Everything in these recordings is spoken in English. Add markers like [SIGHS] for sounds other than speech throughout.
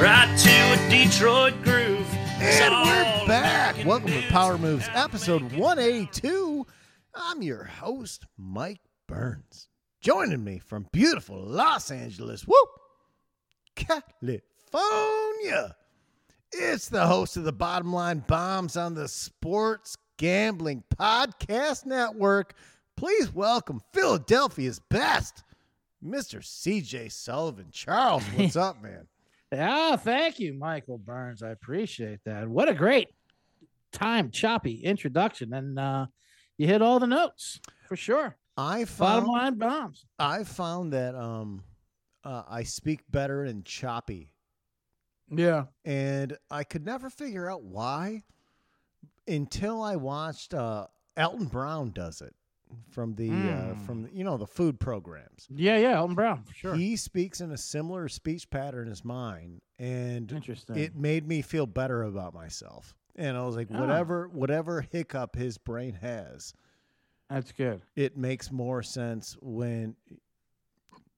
Right to a Detroit groove. And all we're back. Welcome to Power Moves, episode 182. I'm your host, Mike Burns. Joining me from beautiful Los Angeles, whoop, California. It's the host of the Bottom Line Bombs on the Sports Gambling Podcast Network. Please welcome Philadelphia's best, Mr. CJ Sullivan. Charles, what's [LAUGHS] up, man? Oh, thank you, Michael Burns. I appreciate that. What a great time, choppy introduction. And uh, you hit all the notes for sure. I Bottom found line bombs. I found that um uh, I speak better in choppy, Yeah. and I could never figure out why until I watched uh, Alton Brown does it from the uh, Mm. from the, you know the food programs. Yeah, yeah. Alton Brown, for sure. He speaks in a similar speech pattern as mine, and Interesting. it made me feel better about myself. And I was like, Ah. whatever whatever hiccup his brain has, That's good. it makes more sense when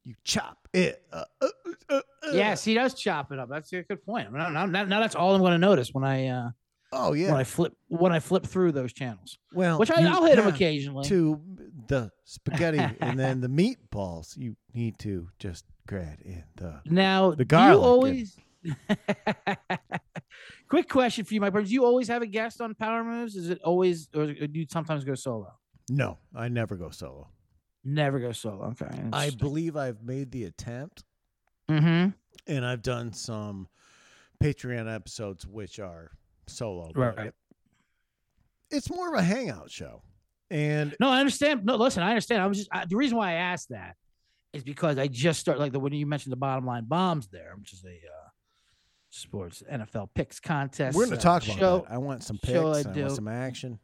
you chop it. Uh, uh, uh, uh, Yes, he does chop it up. That's a good point. Now, now, now that's all I'm going to notice when I uh, Oh yeah. when I flip when I flip through those channels, well, which I, you I'll hit have occasionally. To the spaghetti [LAUGHS] and then the meatballs, you need to just grab in the. Now, The garlic you always. [LAUGHS] Quick question for you, my Burns. Do you always have a guest on Power Moves? Is it always, or do you sometimes go solo? No, I never go solo. Never go solo. Okay. I believe I've made the attempt, Mm-hmm. and I've done some Patreon episodes which are solo. but Right. It's more of a hangout show, and No, I understand. No, listen, I understand. I was just I, the reason why I asked that is because I just started like the when you mentioned the bottom line bombs there, which is a uh, sports NFL picks contest. we're going uh, to talk about show. that. I want some picks. I I, want do. some action.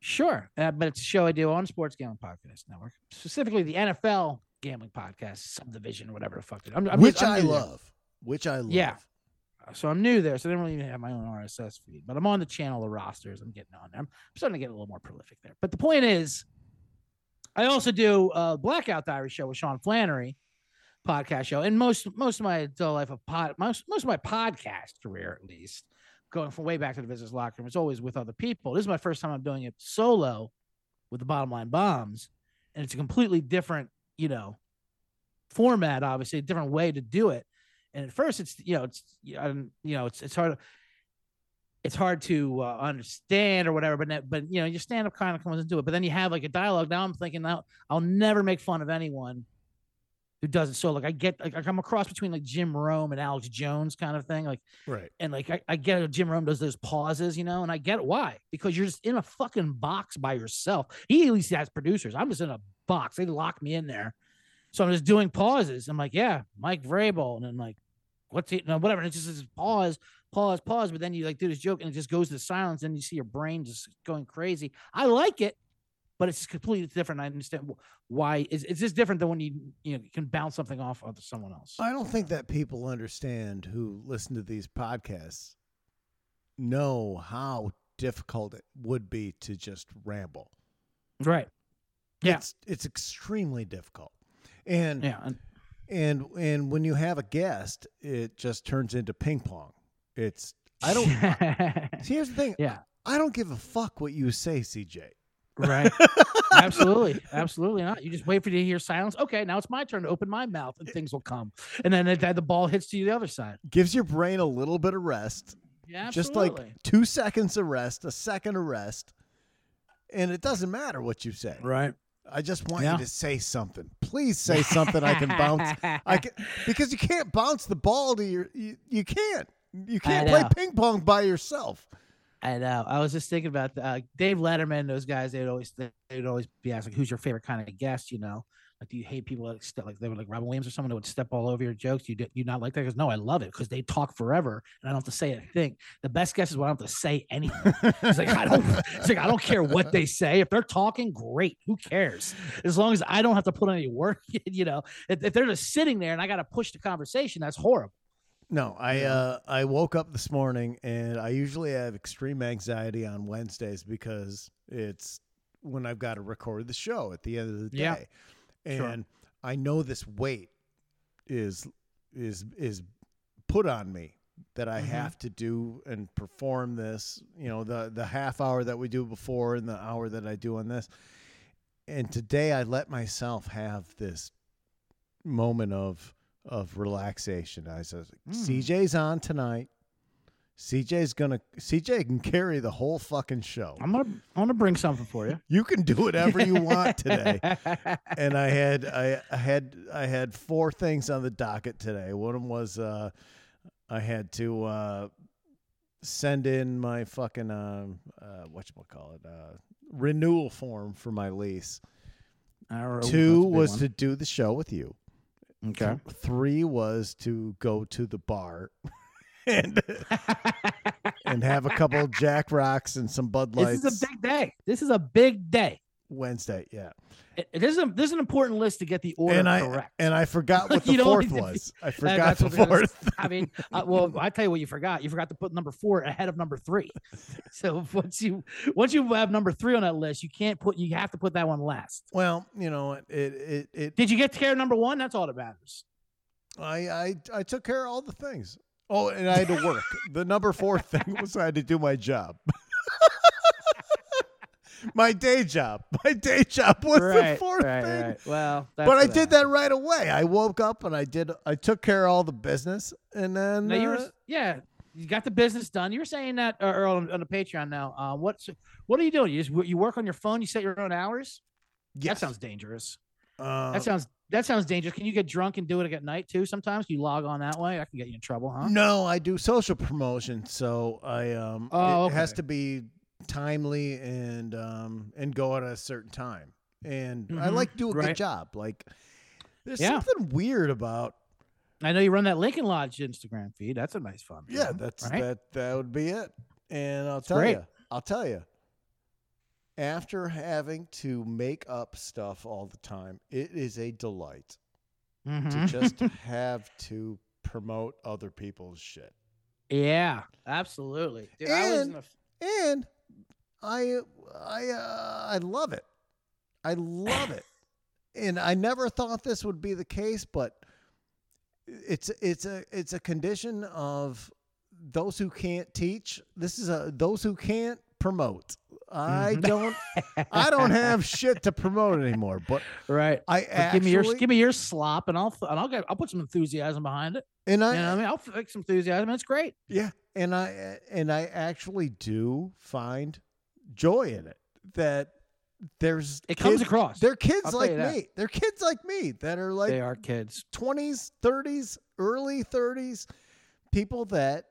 Sure, uh, but it's a show I do on Sports Gambling Podcast Network, specifically the NFL Gambling Podcast Subdivision, or whatever the fuck. It, I'm, I'm which I'm I love. Which I love. Yeah. So I'm new there, so I didn't really even have my own RSS feed. But I'm on the channel, the rosters. I'm getting on there. I'm starting to get a little more prolific there. But the point is, I also do a Blackout Diary show with Sean Flannery, podcast show, and most most of my adult life of pod most most of my podcast career at least, going from way back to the business locker room, it's always with other people. This is my first time I'm doing it solo with the bottom line bombs, and it's a completely different, you know, format. Obviously, a different way to do it. And at first, it's you know, it's you know, you know, it's it's hard. It's hard to uh, understand or whatever, but ne- but you know, your stand up kind of comes into it. But then you have like a dialogue. Now I'm thinking now I'll never make fun of anyone who does it. So like I get like I'm a cross between like Jim Rome and Alex Jones kind of thing. Like Right. and like I, I get it, Jim Rome does those pauses, you know, and I get why because you're just in a fucking box by yourself. He at least has producers. I'm just in a box. They lock me in there, so I'm just doing pauses. I'm like, yeah, Mike Vrabel, and then like, what's it? No, whatever. And it's just this pause, pause, pause. But then you like do this joke, and it just goes to silence, and you see your brain just going crazy. I like it, but it's completely different. I understand why. It's, it's just different than when you you know you can bounce something off of someone else. I don't think that people understand who listen to these podcasts know how difficult it would be to just ramble. Right. Yeah. It's it's extremely difficult. And Yeah. And, and and when you have a guest, it just turns into ping pong. It's I don't [LAUGHS] see here's the thing. yeah. I don't give a fuck what you say, CJ. Right. absolutely. [LAUGHS] Absolutely not. You just wait for you to hear silence. Okay, now it's my turn to open my mouth and things will come. And then the, the ball hits to you the other side. Gives your brain a little bit of rest. Yeah, absolutely. Just like two seconds of rest, a second of rest. And it doesn't matter what you say. right. I just want Yeah. you to say something. Please say something I can bounce. I [LAUGHS] can because you can't bounce the ball to your you, you can't. You can't play ping pong by yourself. I know. I was just thinking about uh, Dave Letterman. Those guys, they'd always they'd always be asking, "Who's your favorite kind of guest?" You know, Like, do you hate people that step like they were like Robin Williams or someone that would step all over your jokes? You do you not like that? Because no, I love it because they talk forever and I don't have to say a thing. The best guess is when I don't have to say anything. It's like I don't. It's like I don't care what they say. If they're talking, great. Who cares? As long as I don't have to put any work. [LAUGHS] in, You know, if, if they're just sitting there and I got to push the conversation, that's horrible. No, I uh, I woke up this morning and I usually have extreme anxiety on Wednesdays because it's when I've got to record the show at the end of the Yeah. Day, Sure. and I know this weight is is is put on me that I Mhm. have to do and perform this. You know, the the half hour that we do before and the hour that I do on this. And today I let myself have this moment of of relaxation. I said, Mm. CJ's on tonight. CJ's gonna CJ can carry the whole fucking show. I'm gonna I'm gonna bring something for you You can do whatever you want [LAUGHS] today. And I had I, I had I had four things on the docket today. One of them was uh, I had to uh, send in my fucking um uh, what you call it uh, renewal form for my lease. Two that's a big was one. to do the show with you. okay. Three was to go to the bar [LAUGHS] and and have a couple of Jack Rocks and some Bud Lights. This is a big day. This is a big day. Wednesday, yeah. Is a this is an important list to get the order and I correct. and I forgot what [LAUGHS] the fourth be- was. I forgot the what they're gonna fourth. I mean, uh, well, I tell you what you forgot. You forgot to put number four ahead of number three. [LAUGHS] So once you once you have number three on that list, you can't put you have to put that one last. Well, you know, it it it. Did you get to care of number one? That's all that matters. I I I took care of all the things. Oh, and I had to work. the number four thing was I had to do my job. [LAUGHS] my day job. My day job was the fourth thing. Well, But I did that right away. I woke up and I did. I took care of all the business, and then No, you were uh, yeah. You got the business done. You were saying that uh, Earl on, on the Patreon now. Uh, what's what are you doing? You just you work on your phone. You set your own hours. yes. That sounds dangerous. Uh, That sounds that sounds dangerous. Can you get drunk and do it at night too? Sometimes you log on that way. I can get you in trouble, huh? No, I do social promotion, so I um Oh, it has to be timely and um and go at a certain time. And I Mhm, like to do a good job. Like there's Yeah. something weird about I know you run that Lincoln Lodge Instagram feed. That's a nice fun. yeah, that's right? that that would be it. And I'll tell great. you, I'll tell you. After having to make up stuff all the time, it is a delight to Mhm. just [LAUGHS] have to promote other people's shit. yeah, absolutely. Dude, I was in And- f- and I I uh, I love it. I love it, and I never thought this would be the case, but it's it's a it's a condition of those who can't teach. This is a those who can't promote. I Mhm. don't I don't have shit to promote anymore, but right. I But actually give me your give me your slop, and I'll and I'll get I'll put some enthusiasm behind it. and I You know I mean? I'll fix some enthusiasm. It's great. Yeah, and I and I actually do find joy in it. That there's It comes kids- across. They're kids I'll like me. They're kids like me that are like they are kids. 20s, 30s, early 30s, people that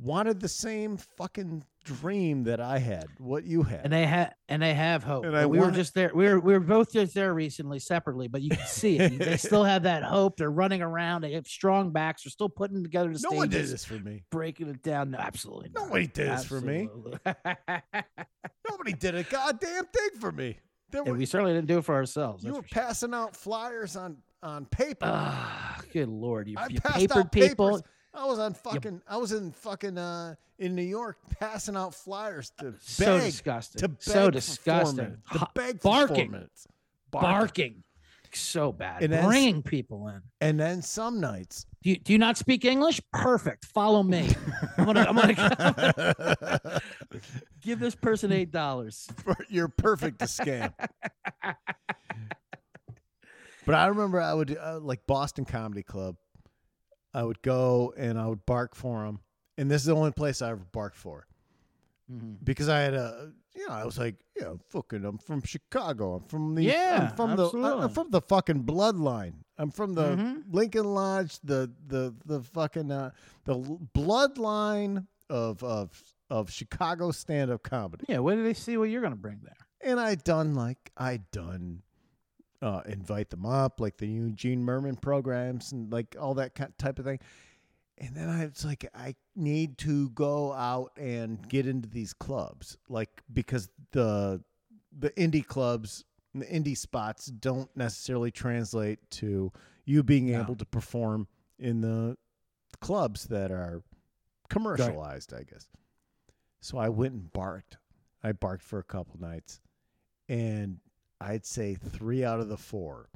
wanted the same fucking dream that I had, what you had. and they have and they have hope. And I And we were just there. We were we were both just there recently, separately, but you can see it. they still have that hope. They're running around. They have strong backs. They're still putting together the no stages, one did this for me. breaking it down. No, absolutely. not. Nobody did this for me. [LAUGHS] Nobody did a goddamn thing for me. And we certainly didn't do it for ourselves. you were sure. passing out flyers on on paper. Ah, good lord, you, you papered people. papers. I was on fucking. I was in fucking uh in New York [LAUGHS] passing out flyers to So beg disgusting. to beg so for disgusting. to beg for barking. barking. So bad. And then- Bringing people in. And then some nights, Do you, do you not speak English? Perfect. Follow me. I'm gonna, I'm gonna [LAUGHS] give this person eight dollars. you're perfect to scam. but I remember I would uh, like Boston Comedy Club. I would go and I would bark for them, and this is the only place I ever barked for. because I had a, you know, I was like, you know, fucking, I'm from Chicago. I'm from the, Yeah, I'm from the. I'm from the fucking bloodline. I'm from the Mhm. Lincoln Lodge, the the the fucking uh, the bloodline of of of Chicago stand up comedy. Yeah, where do they see what you're gonna bring there? And I done like I done uh, invite them up, like the Eugene Mirman programs and like all that kind type of thing. And then I was like, I need to go out and get into these clubs, like because the the indie clubs, the indie spots don't necessarily translate to you being No. able to perform in the clubs that are commercialized, I guess. So I went and barked. I barked for a couple nights, and I'd say three out of the four,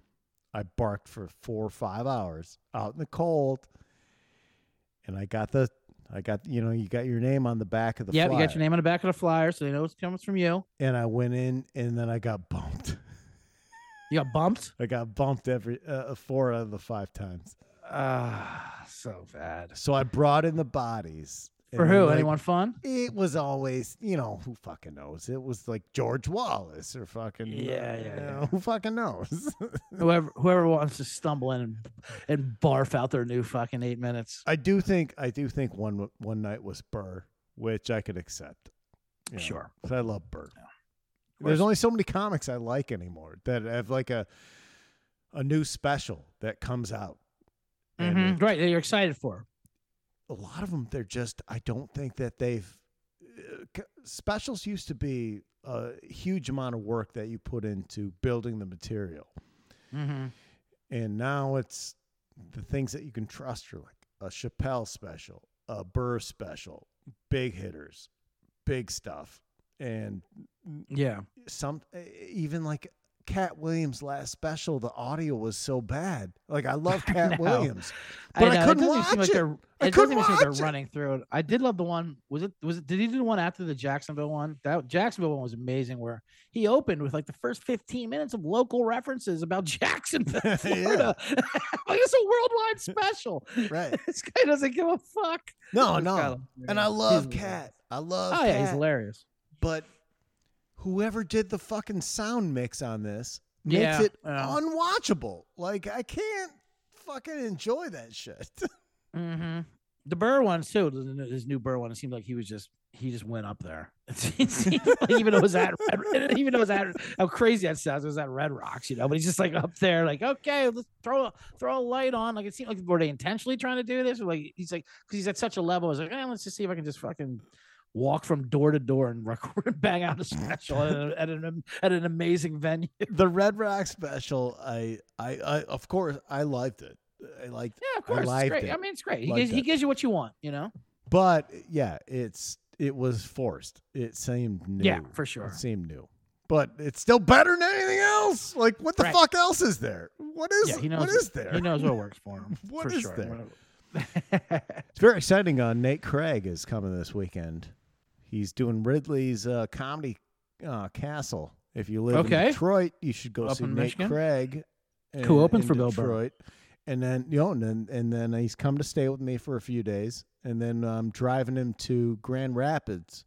I barked for four or five hours out in the cold, and I got the, I got you know you got your name on the back of the yeah, you got your name on the back of the flyer, so they know it's coming from you. and I went in, and then I got bumped. [LAUGHS] You got bumped. I got bumped every uh, four out of the five times. Ah, so bad. So I brought in the bodies. For and who? like, Anyone fun? It was always, you know, who fucking knows? It was like George Wallace or fucking, Yeah, uh, yeah, you yeah. know, [LAUGHS] who fucking knows? [LAUGHS] Whoever whoever wants to stumble in and, and barf out their new fucking eight minutes. I do think, I do think one one night was Burr, which I could accept. you know, Sure. 'cause I love Burr. course. There's only so many comics I like anymore that have like a a new special that comes out. And Mhm, it- Right, that you're excited for. A lot of them they're just i don't think that they've uh, specials used to be a huge amount of work that you put into building the material Mm-hmm. and now it's the things that you can trust are like a chappelle special a burr special big hitters big stuff and Yeah. some even like Katt Williams' last special, the audio was so bad. Like I [LAUGHS] love Katt know. Williams, but I, know, couldn't it watch seem like it. I It doesn't couldn't even seem like watch they're it. running through it. I did love the one. Was it? Was it? Did he do the one after the Jacksonville one? That Jacksonville one was amazing. Where he opened with like the first 15 minutes of local references about [LAUGHS] Jacksonville. [LAUGHS] Florida. like it's a worldwide special. Right? this guy doesn't give a fuck. No, no. And I love. Katt. I love. Oh yeah, he's hilarious. But whoever did the fucking sound mix on this makes Yeah, it yeah. unwatchable. Like I can't fucking enjoy that shit. [LAUGHS] Mm-hmm. The Burr one too. His new Burr one. It seemed like he was just he just went up there. [LAUGHS] Like even though it was at Red, [LAUGHS] even though it was at how crazy that sounds. It was at Red Rocks, you know. But he's just like up there, like okay, let's throw a, throw a light on. Like it seemed like were they intentionally trying to do this? Or like he's like because he's at such a level. He's like, eh, let's just see if I can just fucking walk from door to door and [LAUGHS] record bang out a special at, a, at an at an amazing venue. [LAUGHS] the Red Rock special, I, I, I, of course, I liked it. I liked, Yeah, of I course. It's great. it. I mean, it's great. He gives, he gives you what you want, you know. but yeah, it's it was forced. It seemed new. Yeah, for sure. It seemed new. But it's still better than anything else. Like, what the Right. fuck else is there? What is? Yeah, he knows what is there? He knows what works for him. [LAUGHS] What for is sure. there? It's very exciting. Uh, Nate Craig is coming this weekend. He's doing Ridley's uh, comedy uh, castle. If you live Okay. in Detroit, you should go Up see Nate Michigan? Craig. Who in- opens in for Bill Burr? Detroit. And then you know, and then and then he's come to stay with me for a few days, and then I'm driving him to Grand Rapids,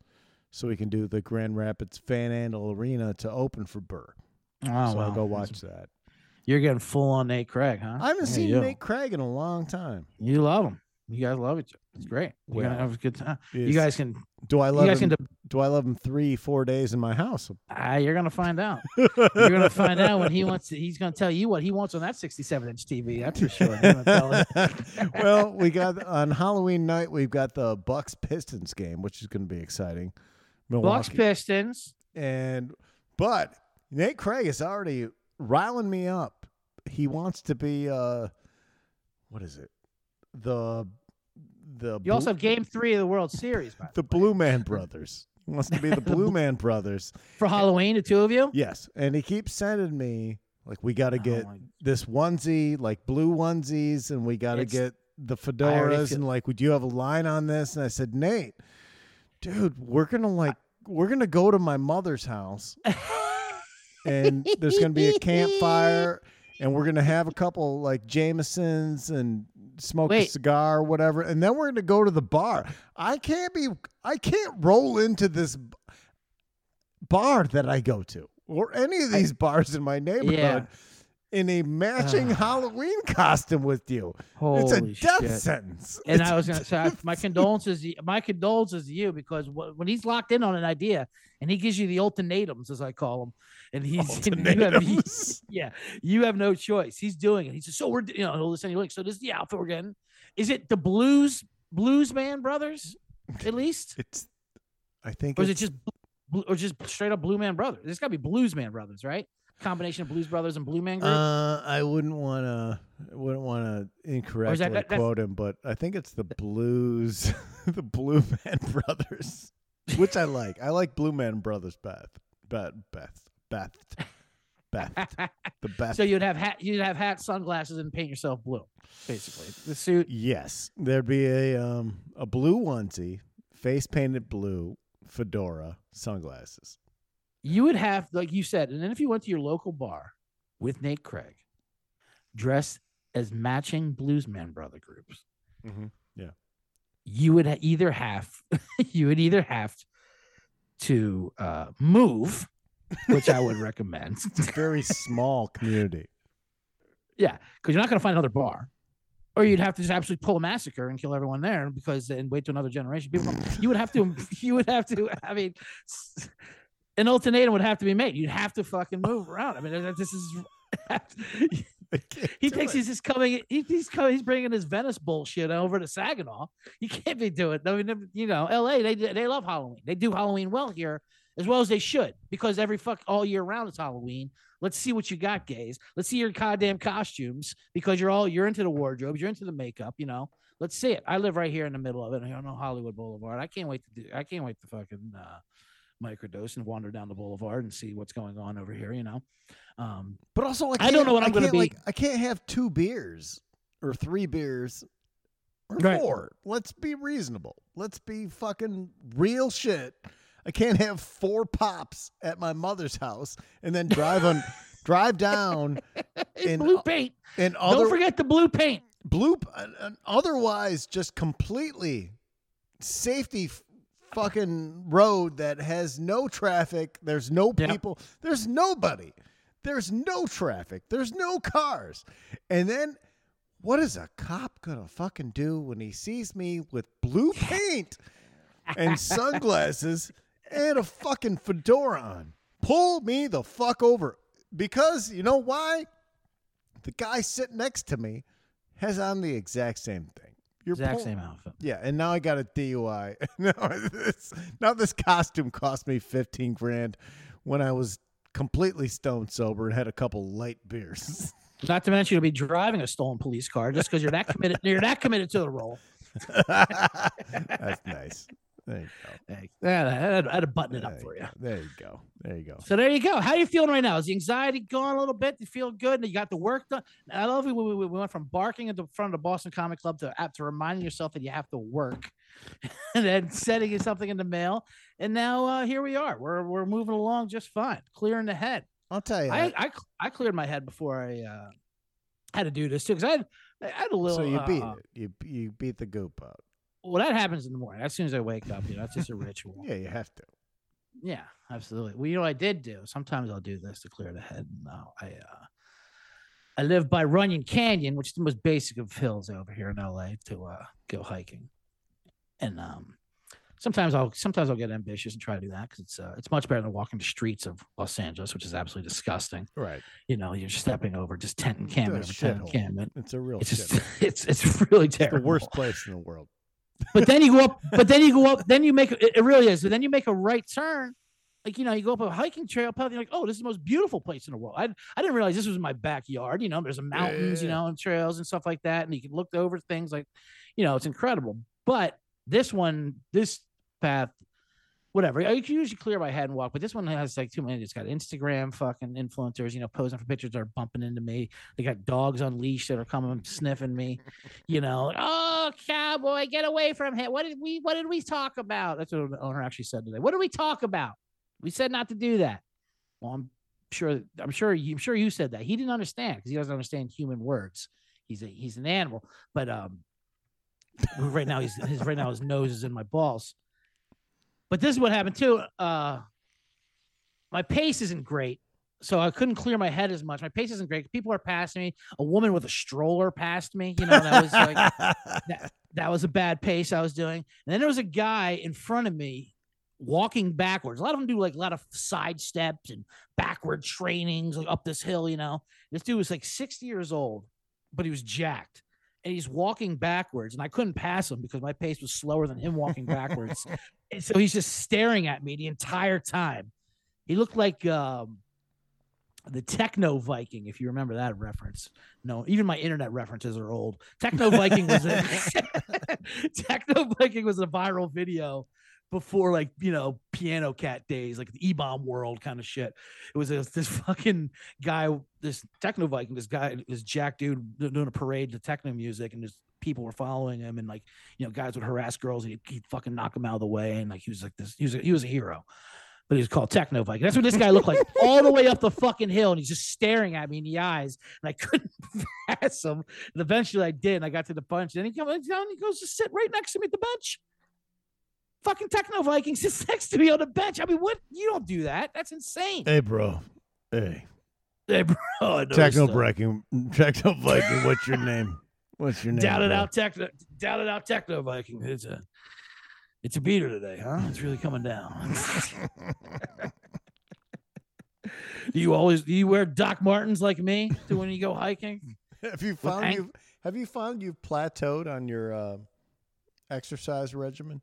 so he can do the Grand Rapids Van Andel Arena to open for Burr. Oh, so wow. I'll go watch that. You're getting full on Nate Craig, huh? I haven't seen. Nate Craig in a long time. You love him. You guys love each other. It's great. Well, gonna have a good time. You guys can. do I love? You guys him? can. do I love him three, four days in my house? Ah, you're gonna find out. [LAUGHS] You're gonna find out when he wants. To, he's gonna tell you what he wants on that 67 inch TV. That's for sure. You're gonna tell him. [LAUGHS] well, we got on Halloween night. We've got the Bucks Pistons game, which is going to be exciting. Bucks Pistons. and but Nate Craig is already riling me up. He wants to be uh, what is it? The the You also have Game Three of the World Series by [LAUGHS] the Blue Man Brothers. He wants to be the Blue [LAUGHS] Man Brothers. for Halloween. The two of you. Yes, and he keeps sending me like we got to Oh get my- this onesie, like blue onesies, and we got to get the fedoras, and like, would you have a line on this? And I said, Nate, dude, we're gonna like, we're gonna go to my mother's house, and there's gonna be a [LAUGHS] campfire, and we're gonna have a couple like Jamesons and smoke a cigar or whatever, and then we're gonna go to the bar. I can't be, I can't roll into this bar that I go to or any of these bars in my neighborhood in a matching Ah. Halloween costume with you. It's a death shit. sentence. And It's I was gonna say my [LAUGHS] condolences, my condolences to you because when he's locked in on an idea and he gives you the ultimatums, as I call them, and he's [LAUGHS] and you have, he- [LAUGHS] yeah, you have no choice. He's doing it. He says, "So we're you know he'll listen. Like, so this is the outfit we're getting. Is it the Blues Blues Man Brothers at [LAUGHS] least, It's. I think. or is it just or just straight up Blue Man Brothers? It's got to be Blues Man Brothers, right? Combination of Blues Brothers and Blue Man Group. Uh, I wouldn't want to. Wouldn't want to incorrectly that- that- quote him, but I think it's the Blues, the Blue Man Brothers, which I like. I like Blue Man Brothers Beth, Beth, Beth, Beth, Beth, the [LAUGHS] Beth. so you'd have hat, you'd have hat, sunglasses, and paint yourself blue, basically. The suit. yes, there'd be a um a blue onesie, face painted blue, fedora, sunglasses. you would have like you said and then if you went to your local bar with nate craig dressed as matching bluesman brother groups Mhm. Yeah. you would either have [LAUGHS] you would either have to uh, move which i would recommend. [LAUGHS] It's a very small community. yeah because you're not going to find another bar. Or you'd have to just absolutely pull a massacre and kill everyone there because and wait to another generation. People you would have to [LAUGHS] you would have to i mean an ultimatum would have to be made. You'd have to fucking move around. I mean this is [LAUGHS] he thinks it. he's just coming he, he's coming he's bringing his venice bullshit over to saginaw. You can't be doing i mean you know la they they love halloween. They do halloween well here as well as they should because every fuck all year round it's halloween let's see what you got gays let's see your goddamn costumes because you're all you're into the wardrobes you're into the makeup you know let's see it i live right here in the middle of it i don't know hollywood boulevard i can't wait to do i can't wait to fucking uh microdose and wander down the boulevard and see what's going on over here you know um But also, I, I don't know what I'm gonna be- Like, I can't have two beers or three beers or Right. four. Let's be reasonable. Let's be fucking real shit. I can't have four pops at my mother's house and then drive on, [LAUGHS] drive down [LAUGHS] in blue paint and other Don't forget the blue paint. blue, an, otherwise just completely safety f- fucking road that has no traffic. There's no Yep. people. There's nobody. There's no traffic. There's no cars. And then what is a cop gonna fucking do when he sees me with blue paint and sunglasses [LAUGHS] and a fucking fedora on? Pull me the fuck over. Because you know why? The guy sitting next to me has on the exact same thing. You're Exact pull- same outfit. Yeah, and now I got a DUI. [LAUGHS] now this, now this costume cost me fifteen grand when I was completely stone sober and had a couple light beers. [LAUGHS] Not to mention you'll be driving a stolen police car just because you're that committed. You're that committed to the role. [LAUGHS] That's nice. There you go. Yeah, I had, I had to button it There up for you. go. There you go. There you go. So there you go. How are you feeling right now? Is the anxiety gone a little bit? You feel good? You got the work done. I love it. when We, we we went from barking at the front of the Boston Comedy Club to to reminding yourself that you have to work, [LAUGHS] and then sending you something in the mail. And now uh, here we are. We're we're moving along just fine, clearing the head. I'll tell you. I, I I cleared my head before I uh, had to do this too because I had I had a little. so you beat uh, it. You you beat the goop out. Well, that happens in the morning. As soon as I wake up, you know, it's just a ritual. Yeah, you have to. Yeah, absolutely. Well, you know, what I did do. Sometimes I'll do this to clear the head. No, I uh, I live by Runyon Canyon, which is the most basic of hills over here in LA to uh, go hiking. And um, sometimes I'll sometimes I'll get ambitious and try to do that because it's uh, it's much better than walking the streets of Los Angeles, which is absolutely disgusting. Right. You know, you're stepping over just tent encampment It's over tent encampment. It's a real It's just [LAUGHS] it's it's really It's terrible. the worst place in the world. But then you go up, but then you go up, then you make it, it really is. But then you make a right turn. Like, you know, you go up a hiking trail path, you're like, oh, this is the most beautiful place in the world. I, I didn't realize this was my backyard. You know, there's a mountains, you know, and trails and stuff like that. And you can look over things like, you know, it's incredible. But this one, this path, whatever. I can usually clear my head and walk, but this one has like too many. It's got Instagram fucking influencers, you know, posing for pictures that are bumping into me. They got dogs on leash that are coming sniffing me. [LAUGHS] You know, like, oh cowboy, get away from him. What did we what did we talk about? That's what the owner actually said today. What did we talk about? We said not to do that. Well, I'm sure I'm sure you, I'm sure you said that. He didn't understand because he doesn't understand human words. He's a he's an animal. But um right now he's his right now his nose is in my balls. But this is what happened too. Uh my pace isn't great. so I couldn't clear my head as much. My pace isn't great. People are passing me. A woman with a stroller passed me. You know, that was like [LAUGHS] that, that was a bad pace I was doing. And then there was a guy in front of me walking backwards. A lot of them do like a lot of side steps and backward trainings like up this hill, you know. This dude was like 60 years old, but he was jacked. And he's walking backwards, and I couldn't pass him because my pace was slower than him walking backwards. [LAUGHS] and so he's just staring at me the entire time. He looked like um, the Techno Viking, if you remember that reference. No, even my internet references are old. Techno Viking was a [LAUGHS] Techno Viking was a viral video before like you know piano cat days like the eBaum's World kind of shit it was a, this fucking guy this techno viking this guy this jack dude doing a parade to techno music and just people were following him and like you know guys would harass girls and he'd, he'd fucking knock them out of the way and like he was like this he was a, he was a hero but he was called Techno Viking. That's what this guy looked like [LAUGHS] all the way up the fucking hill. And he's just staring at me in the eyes. And I couldn't [LAUGHS] pass him. And eventually I did. And I got to the punch. And he comes down and he goes to sit right next to me at the bench fucking Techno Viking sits [LAUGHS] next to me on the bench. I mean, what? You don't do that. That's insane. Hey, bro. Hey. Hey, bro. Techno. Breaking. Techno Viking. What's your name? What's your name? Down it out, Techno. Down it out, Techno Viking. It's a, it's a beater today, huh? It's really coming down. [LAUGHS] do you always do you wear Doc Martens like me to when you go hiking? [LAUGHS] Have you found ang- you have you found you've plateaued on your uh, exercise regimen?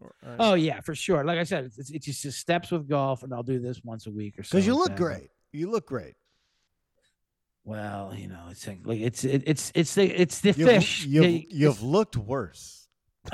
Or- or- Oh yeah, for sure. Like I said, it's, it's just steps with golf, and I'll do this once a week or so. Because you look that. great. You look great. Well, you know, it's like like, it's it, it's it's the it's the You've, fish. You've, you've looked worse. [LAUGHS]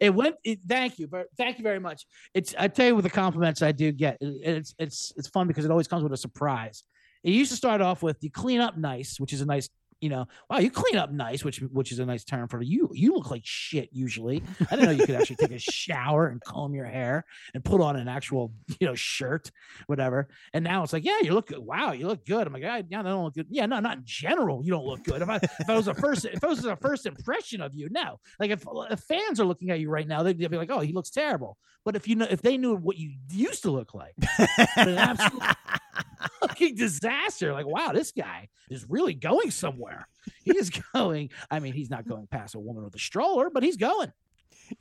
it went. It, thank you, but thank you very much. It's I tell you with the compliments I do get. it- it's it's it's fun because it always comes with a surprise. It used to start off with you clean up nice, which is a nice, you know, wow, you clean up nice, which which is a nice term for you. You look like shit usually. I didn't know you could actually take a shower and comb your hair and put on an actual, you know, shirt, whatever. And now it's like, yeah, you look good. Wow, you look good. I'm like, yeah, I don't look good. Yeah, no, not in general. You don't look good. If I if I was a first if I was a first impression of you, no. Like if, if fans are looking at you right now, they'd, be like, oh, he looks terrible. But if you know if they knew what you used to look like, fucking disaster. Like, wow, this guy is really going somewhere. He is [LAUGHS] going. I mean, he's not going past a woman with a stroller, but he's going.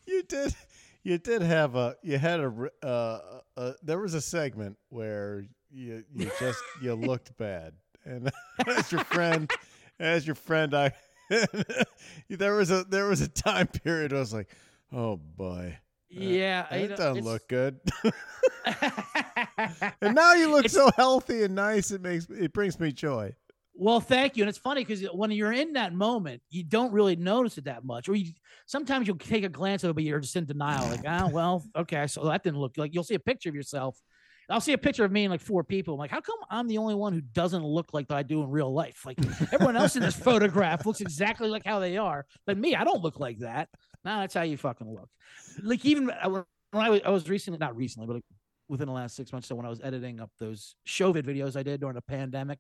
you did you did have a you had a, uh, uh there was a segment where you you just you [LAUGHS] looked bad and [LAUGHS] as your friend as your friend i there was a there was a time period I was like oh boy Yeah, I- you doesn't look good [LAUGHS] and now you look so healthy and nice it makes it brings me joy Well, thank you. And it's funny because when you're in that moment, you don't really notice it that much. Or you sometimes you'll take a glance at it, but you're just in denial. Like, ah, well, okay, so that didn't look like you'll see a picture of yourself. I'll see a picture of me and like four people. I'm like, how come I'm the only one who doesn't look like I do in real life? Like everyone else in this [LAUGHS] photograph looks exactly like how they are, but me, I don't look like that. No, that's how you fucking look. Like even uh, when I was, I was recently, not recently, but like within the last six months, so when I was editing up those show vid videos I did during the pandemic,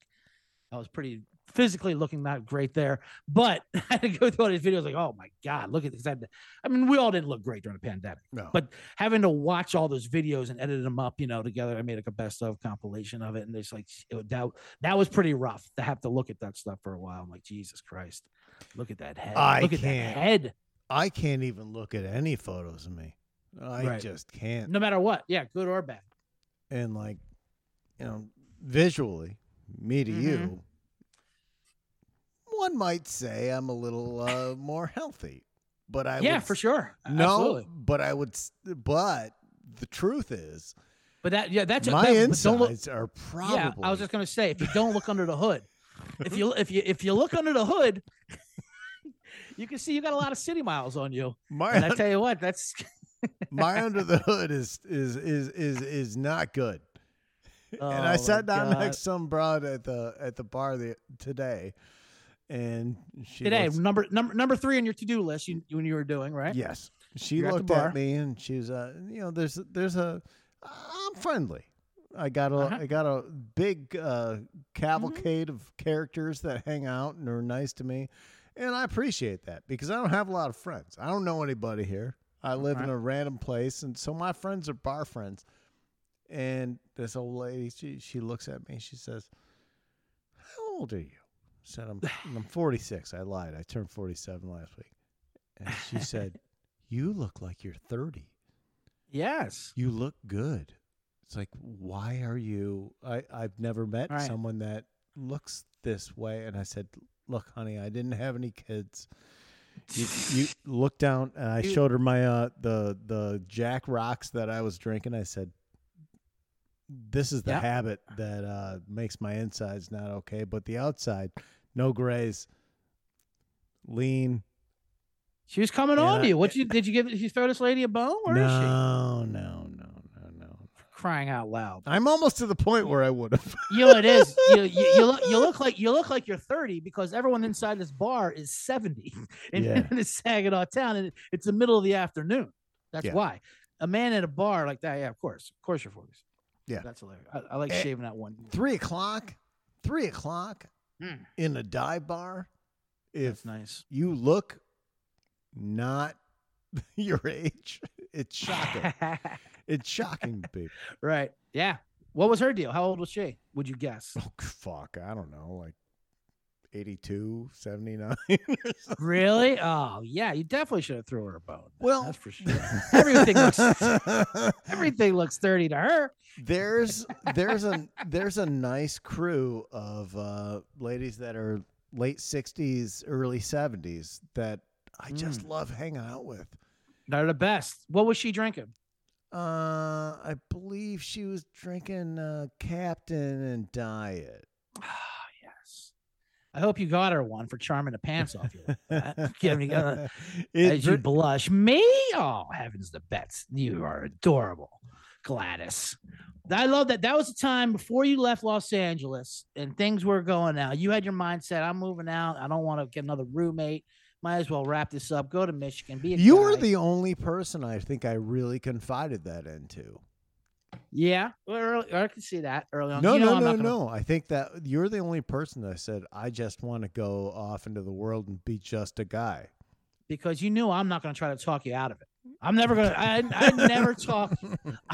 I was pretty physically looking not great there, but [LAUGHS] I had to go through all these videos like, oh my God, look at this. I to- I mean, we all didn't look great during the pandemic, no but having to watch all those videos and edit them up, you know, together, I made like a best of compilation of it. And it's like, it, that, that was pretty rough to have to look at that stuff for a while. I'm like, Jesus Christ, look at that head. I look at can't. that head. I can't even look at any photos of me i Right. just can't No matter what. Yeah, good or bad. and like you know visually me to you Mhm. one might say i'm a little uh, more healthy but i yeah, would for sure. no Absolutely. but i would but the truth is But that, yeah, that's my that, don't look- are probably Yeah, I was just gonna say if you don't look under the hood, if you [LAUGHS] if you if you look under the hood, you can see you got a lot of city miles on you. my And I tell you what, that's [LAUGHS] my under the hood is is is is is not good and Oh, I sat down God. next to some broad at the at the bar the, today, and she today looks- number number number three on your to do list. You when you were doing right. Yes, she You're looked bar. at me and she's uh you know there's there's a I'm friendly. I got a I Uh-huh. Mm-hmm. got a big uh, cavalcade of characters that hang out and are nice to me, and I appreciate that because I don't have a lot of friends. I don't know anybody here. I live in a random place, and so my friends are bar friends. And this old lady, she she looks at me. She says, "How old are you?" I said, "I'm [LAUGHS] I'm 46." I lied. I turned 47 last week. And she [LAUGHS] said, "You look like you're 30. Yes. You look good." It's like, why are you? I I've never met Right. someone that looks this way. And I said, "Look, honey, I didn't have any kids." you, [SIGHS] you look down and I showed her my uh the the Jack rocks that I was drinking. I said, "This is the Yeah. habit that uh makes my insides not okay, but the outside, no grays, lean. She was coming Yeah, on to you. What you did you give did you throw this lady a bone? Where is she? no, no, no, no, no. Crying out loud. I'm almost to the point where I would have. You know it is. [LAUGHS] You, you, you look you look like you look like you're 30 because everyone inside this bar is 70 [LAUGHS] in, Yeah. in this Saginaw town, and it's the middle of the afternoon. That's Yeah. why. A man at a bar like that, yeah, of course, of course, you're 40s. Yeah. that's hilarious. I, I like Eh, shaving that one. Three o'clock, three o'clock Mm. in a dive bar. If That's nice. you look not [LAUGHS] your age, it's shocking. It's shocking to people. [LAUGHS] right. Yeah. What was her deal? How old was she? Would you guess? Oh, fuck. I don't know. Like 82, 79. [LAUGHS] really? Oh, yeah. You definitely should have threw her a bone. Well- that's for sure. [LAUGHS] Everything looks everything looks 30 to her. there's there's a there's a nice crew of uh, ladies that are late 60s, early 70s that I just Mm. love hanging out with. They're the best. What was she drinking? Uh, I believe she was drinking uh, Captain and Diet. Ah, yes. I hope you got her one for charming the pants off you. like that. [LAUGHS] Uh, It as you ver- blush. Me? Oh, heavens the bets. You are adorable, Gladys. I love that. That was the time before you left Los Angeles and things were going out. You had your mindset. I'm moving out. I don't want to get another roommate. Might as well wrap this up. Go to Michigan. Be a you were the only person I think I really confided that into. yeah. Well, early, I can see that early on. No, You know no, no, gonna- no. I think that you're the only person that said I just want to go off into the world and be just a guy. because you knew I'm not going to try to talk you out of it. I'm never going to, I I never talk.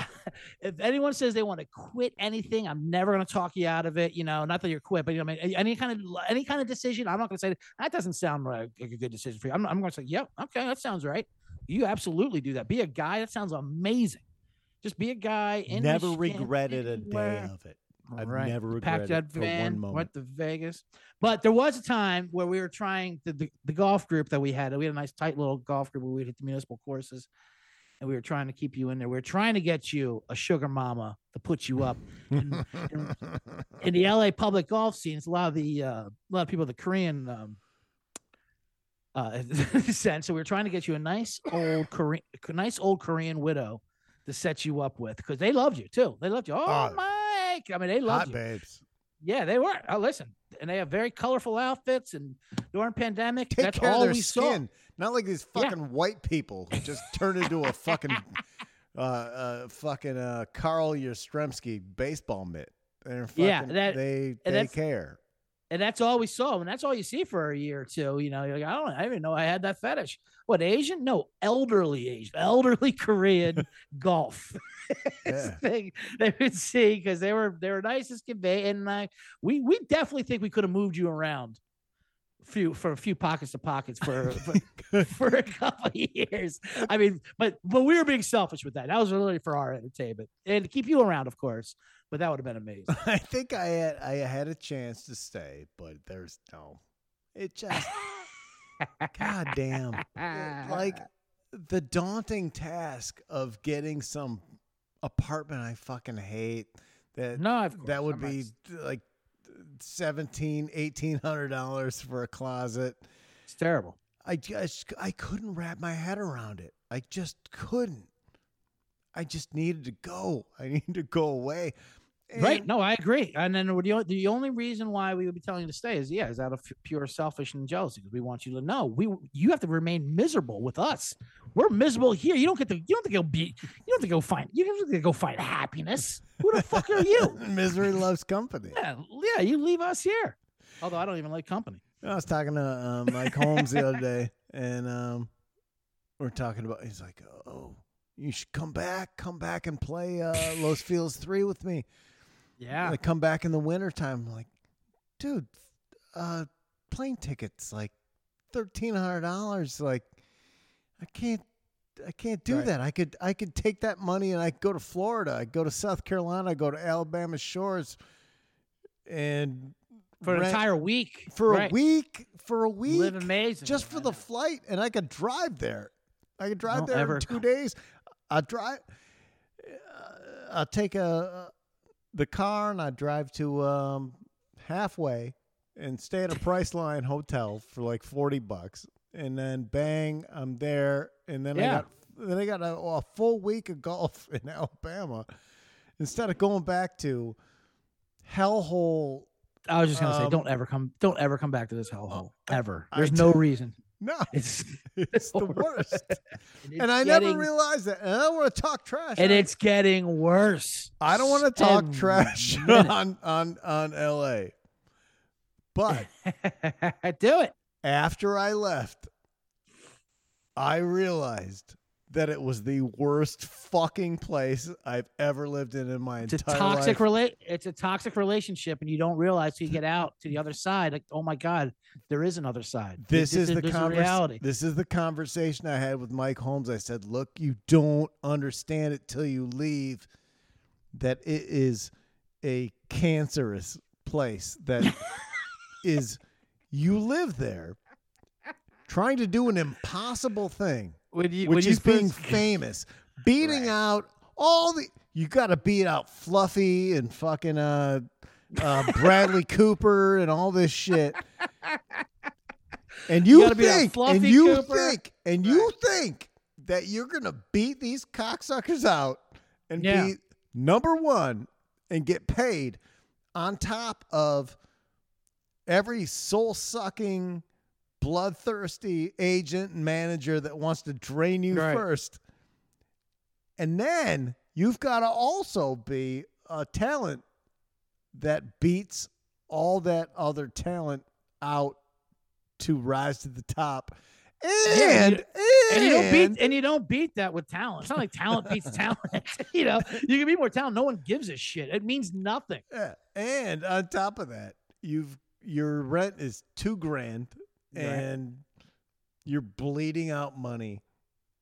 [LAUGHS] if anyone says they want to quit anything, I'm never going to talk you out of it. You know, not that you're quit, but you know, I mean, any kind of, any kind of decision, I'm not going to say that doesn't sound like a good decision for you. I'm, I'm going to say, yep, okay, that sounds right. You absolutely do that. Be a guy. That sounds amazing. Just be a guy. In Never regretted a day of it. I've Right. never packed regretted that it for van, one moment. went to Vegas. But there was a time where we were trying the, the, the golf group that we had. We had a nice tight little golf group where we'd hit the municipal courses, and we were trying to keep you in there. We were trying to get you a sugar mama to put you up in, in the LA public golf scenes. A lot of the uh, a lot of people of the Korean um, uh, [LAUGHS] descent. So we were trying to get you a nice old Korean, nice old Korean widow to set you up with because they loved you too. They loved you. Oh, Oh, I mean, they love you. babes. Yeah, they were. Oh, listen, and they have very colorful outfits. And during pandemic, Take that's care all of their we saw. skin. Not like these Yeah. fucking white people who just turn into a fucking [LAUGHS] uh uh fucking uh Carl Yastrzemski baseball mitt. They're fucking, Yeah, that- they they care. and that's all we saw, and that's all you see for a year or two. You know, you're like, I don't, I didn't even know I had that fetish. What Asian? No, elderly Asian, elderly [LAUGHS] Korean [LAUGHS] golf. [LAUGHS] Yeah. thing they would see because they were they were nice as can be, and uh, we we definitely think we could have moved you around. Few for a few pockets to pockets for, for for a couple of years. I mean, but but we were being selfish with that. That was really for our entertainment and to keep you around, of course. But that would have been amazing. I think I had I had a chance to stay, but there's no. It just god damn. Like [LAUGHS] the daunting task of getting some apartment I fucking hate that no, that would I'm be s- like 17 1800 dollars for a closet. It's terrible. i just i couldn't wrap my head around it. I just couldn't. I just needed to go. I [LAUGHS] needed to go away right? No, I agree. And then the, the only reason why we would be telling you to stay is yeah, is out of pure selfish and jealousy because we want you to know we you have to remain miserable with us. We're miserable here. You don't get to you don't to go be you don't to go find you don't to go find happiness. Who the fuck are you? [LAUGHS] misery loves company Yeah, yeah, you leave us here. Although I don't even like company. i was talking to um, mike holmes the other day and um we're talking about he's like oh You should come back, come back and play uh, Los Feliz three with me. Yeah. Like come back in the wintertime. I'm like, dude, uh, plane tickets like thirteen hundred dollars. Like, I can't, I can't do Right. that. I could, I could take that money and I go to Florida. I go to South Carolina. I go to Alabama shores, and for an entire week. for right. a week, for a week, Live amazing. just for the flight, and I could drive there. I could drive Don't there in two come- days. I drive. Uh, I'll take a the car and I drive to um, halfway and stay at a Priceline hotel for like forty bucks, and then bang, I'm there, and then I got then I got a, a full week of golf [LAUGHS] in Alabama instead of going back to hellhole. I was just gonna say, um, don't ever come, don't ever come back to this hellhole ever. There's t- no reason. No, [LAUGHS] It's [LAUGHS] it's the worst. [LAUGHS] it's and I getting- never realized that. And I don't want to talk trash. and I- it's getting worse. I don't want to talk trash minute. on on on LA. But Do it. after I left, I realized that it was the worst fucking place I've ever lived in in my It's a entire toxic life. relate. It's a toxic relationship, and you don't realize till you get out to the other side. Like, oh my god, there is another side. This is the there's a reality. This is the conversation I had with Mike Holmes. I said, "Look, you don't understand it till you leave. That it is a cancerous place. That [LAUGHS] is, you live there, trying to do an impossible thing, When you, which you is being first- famous, beating Right. out all the. You got to beat out Fluffy and fucking uh, uh, Bradley [LAUGHS] Cooper and all this shit." And you, out think, and you Cooper. think, and you think that you're gonna beat these cocksuckers out and Yeah. be number one and get paid on top of every soul sucking, bloodthirsty agent and manager that wants to drain you Right. first. And then you've got to also be a talent that beats all that other talent out to rise to the top. Yeah, And, you- and you don't beat and you don't beat that with talent. It's not like talent beats [LAUGHS] talent. [LAUGHS] you know, you can be more talent. No one gives a shit. It means nothing. Yeah. And on top of that, you've your rent is two grand Right. and you're bleeding out money.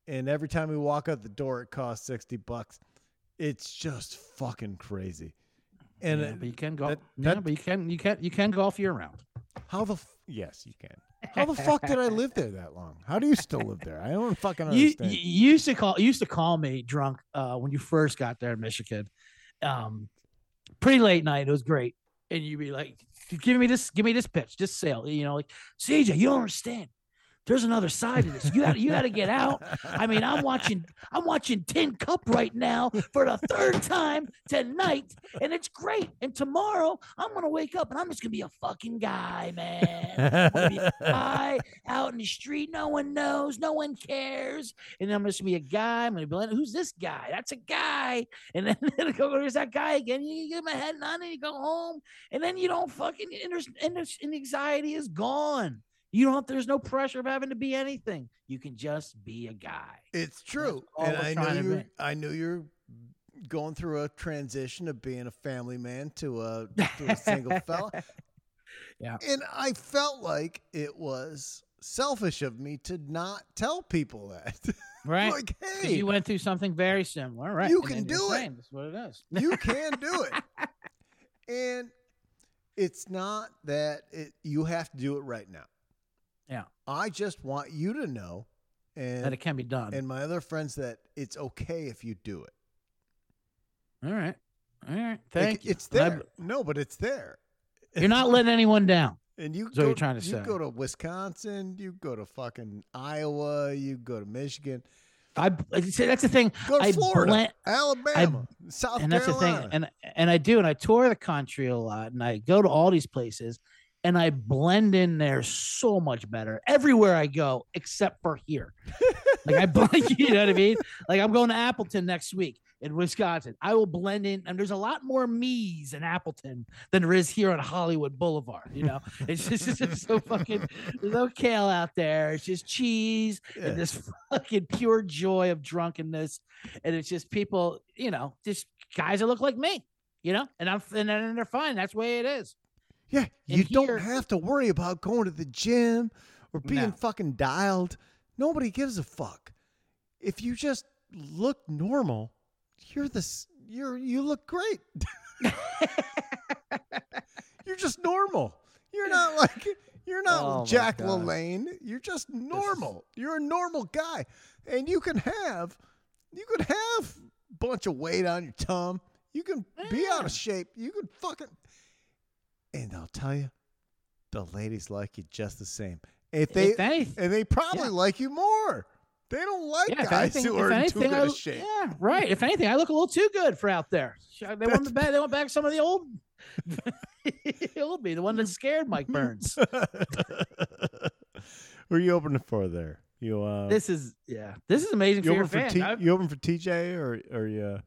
And every time we walk out the door, it costs sixty bucks. It's just fucking crazy. And Yeah, but you can go. that- yeah, that- but you can you can you can golf year round. how the f- yes, you can. How the fuck did I live there that long? How do you still live there? I don't fucking understand. you you used to call you used to call me drunk uh, when you first got there in Michigan. Um, pretty late night. It was great, and you'd be like, "Give me this, give me this pitch, this sale." You know, like CJ, you don't understand. There's another side to this. You got you got to get out. I mean, I'm watching I'm watching Tin Cup right now for the third time tonight, and it's great. And tomorrow I'm gonna wake up and I'm just gonna be a fucking guy, man. Guy out in the street. No one knows, no one cares. And I'm just gonna be a guy. I'm gonna be like, who's this guy? That's a guy. And then, [LAUGHS] go, there's that guy again. You give him a head nod and you go home. And then you don't fucking inter- inter- and anxiety is gone. You don't. There's no pressure of having to be anything. You can just be a guy. It's true, and I know you. I knew you're going through a transition of being a family man to a, to a single fella. [LAUGHS] Yeah. and I felt like it was selfish of me to not tell people that. [LAUGHS] Right. like, hey, you went through something very similar, right? you And can do it. That's what it is. you [LAUGHS] can do it, and it's not that it, you have to do it right now. Yeah. I just want you to know, and that it can be done. and my other friends that it's okay if you do it. All right. All right. Like, Thank you. It's And I- there. No, but it's there. You're not letting anyone down. [LAUGHS] And you go, you're trying to you say. go to Wisconsin, you go to fucking Iowa, you go to Michigan, I I- see, that's the thing. go to I Florida, blend- Alabama, South and that's the Carolina. thing. And and I do, and I tour the country a lot, and I go to all these places, and I blend in there so much better everywhere I go, except for here. like I blend, [LAUGHS] you know what I mean? Like I'm going to Appleton next week. in Wisconsin. I will blend in, and there's a lot more me's in Appleton than there is here on Hollywood Boulevard. You know, [LAUGHS] it's just, it's just so fucking there's no kale out there. It's just cheese Yeah. and this fucking pure joy of drunkenness, and it's just people, you know, just guys that look like me. You know, and I'm and they're fine. That's the way it is. Yeah, you don't have to worry about going to the gym or being No. fucking dialed. Nobody gives a fuck. If you just look normal, you're this. You're you look great. [LAUGHS] you're just normal. You're not [LAUGHS] like you're not Oh Jack. LaLanne. You're just normal. You're a normal guy, and you can have you can have a bunch of weight on your tum. You can be out of shape. You can fucking and I'll tell you, the ladies like you just the same. If they if anything, and they probably yeah. like you more. They don't like yeah, guys anything, who are in too anything, good I, shape. yeah, right. If anything, I look a little too good for out there. They want back. They want back some of the old, [LAUGHS] old me, the one that scared Mike Burns. [LAUGHS] Who are you opening for there? You uh, this is yeah, this is amazing you for your fan. T- you open for TJ or or you?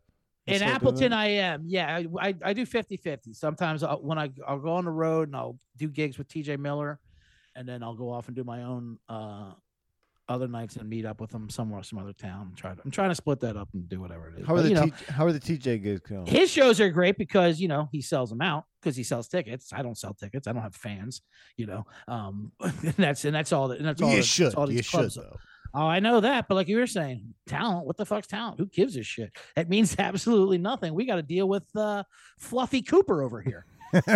In Appleton. I am. Yeah, I, I, do 50 50. Sometimes I'll, when I, I'll go on the road and I'll do gigs with TJ Miller, and then I'll go off and do my own uh, other nights and meet up with him somewhere, some other town. Try to, I'm trying to split that up and do whatever it is. How are But, the know, T- how are the TJ gigs going? his shows are great because you know he sells them out because he sells tickets. I don't sell tickets. I don't have fans. You know, um, [LAUGHS] and that's and that's all. That, and that's all. you that- should. all You should though. Oh, I know that, but like you were saying, talent. What the fuck's talent? Who gives a shit? It means [LAUGHS] absolutely nothing. We got to deal with uh, Fluffy Cooper over here.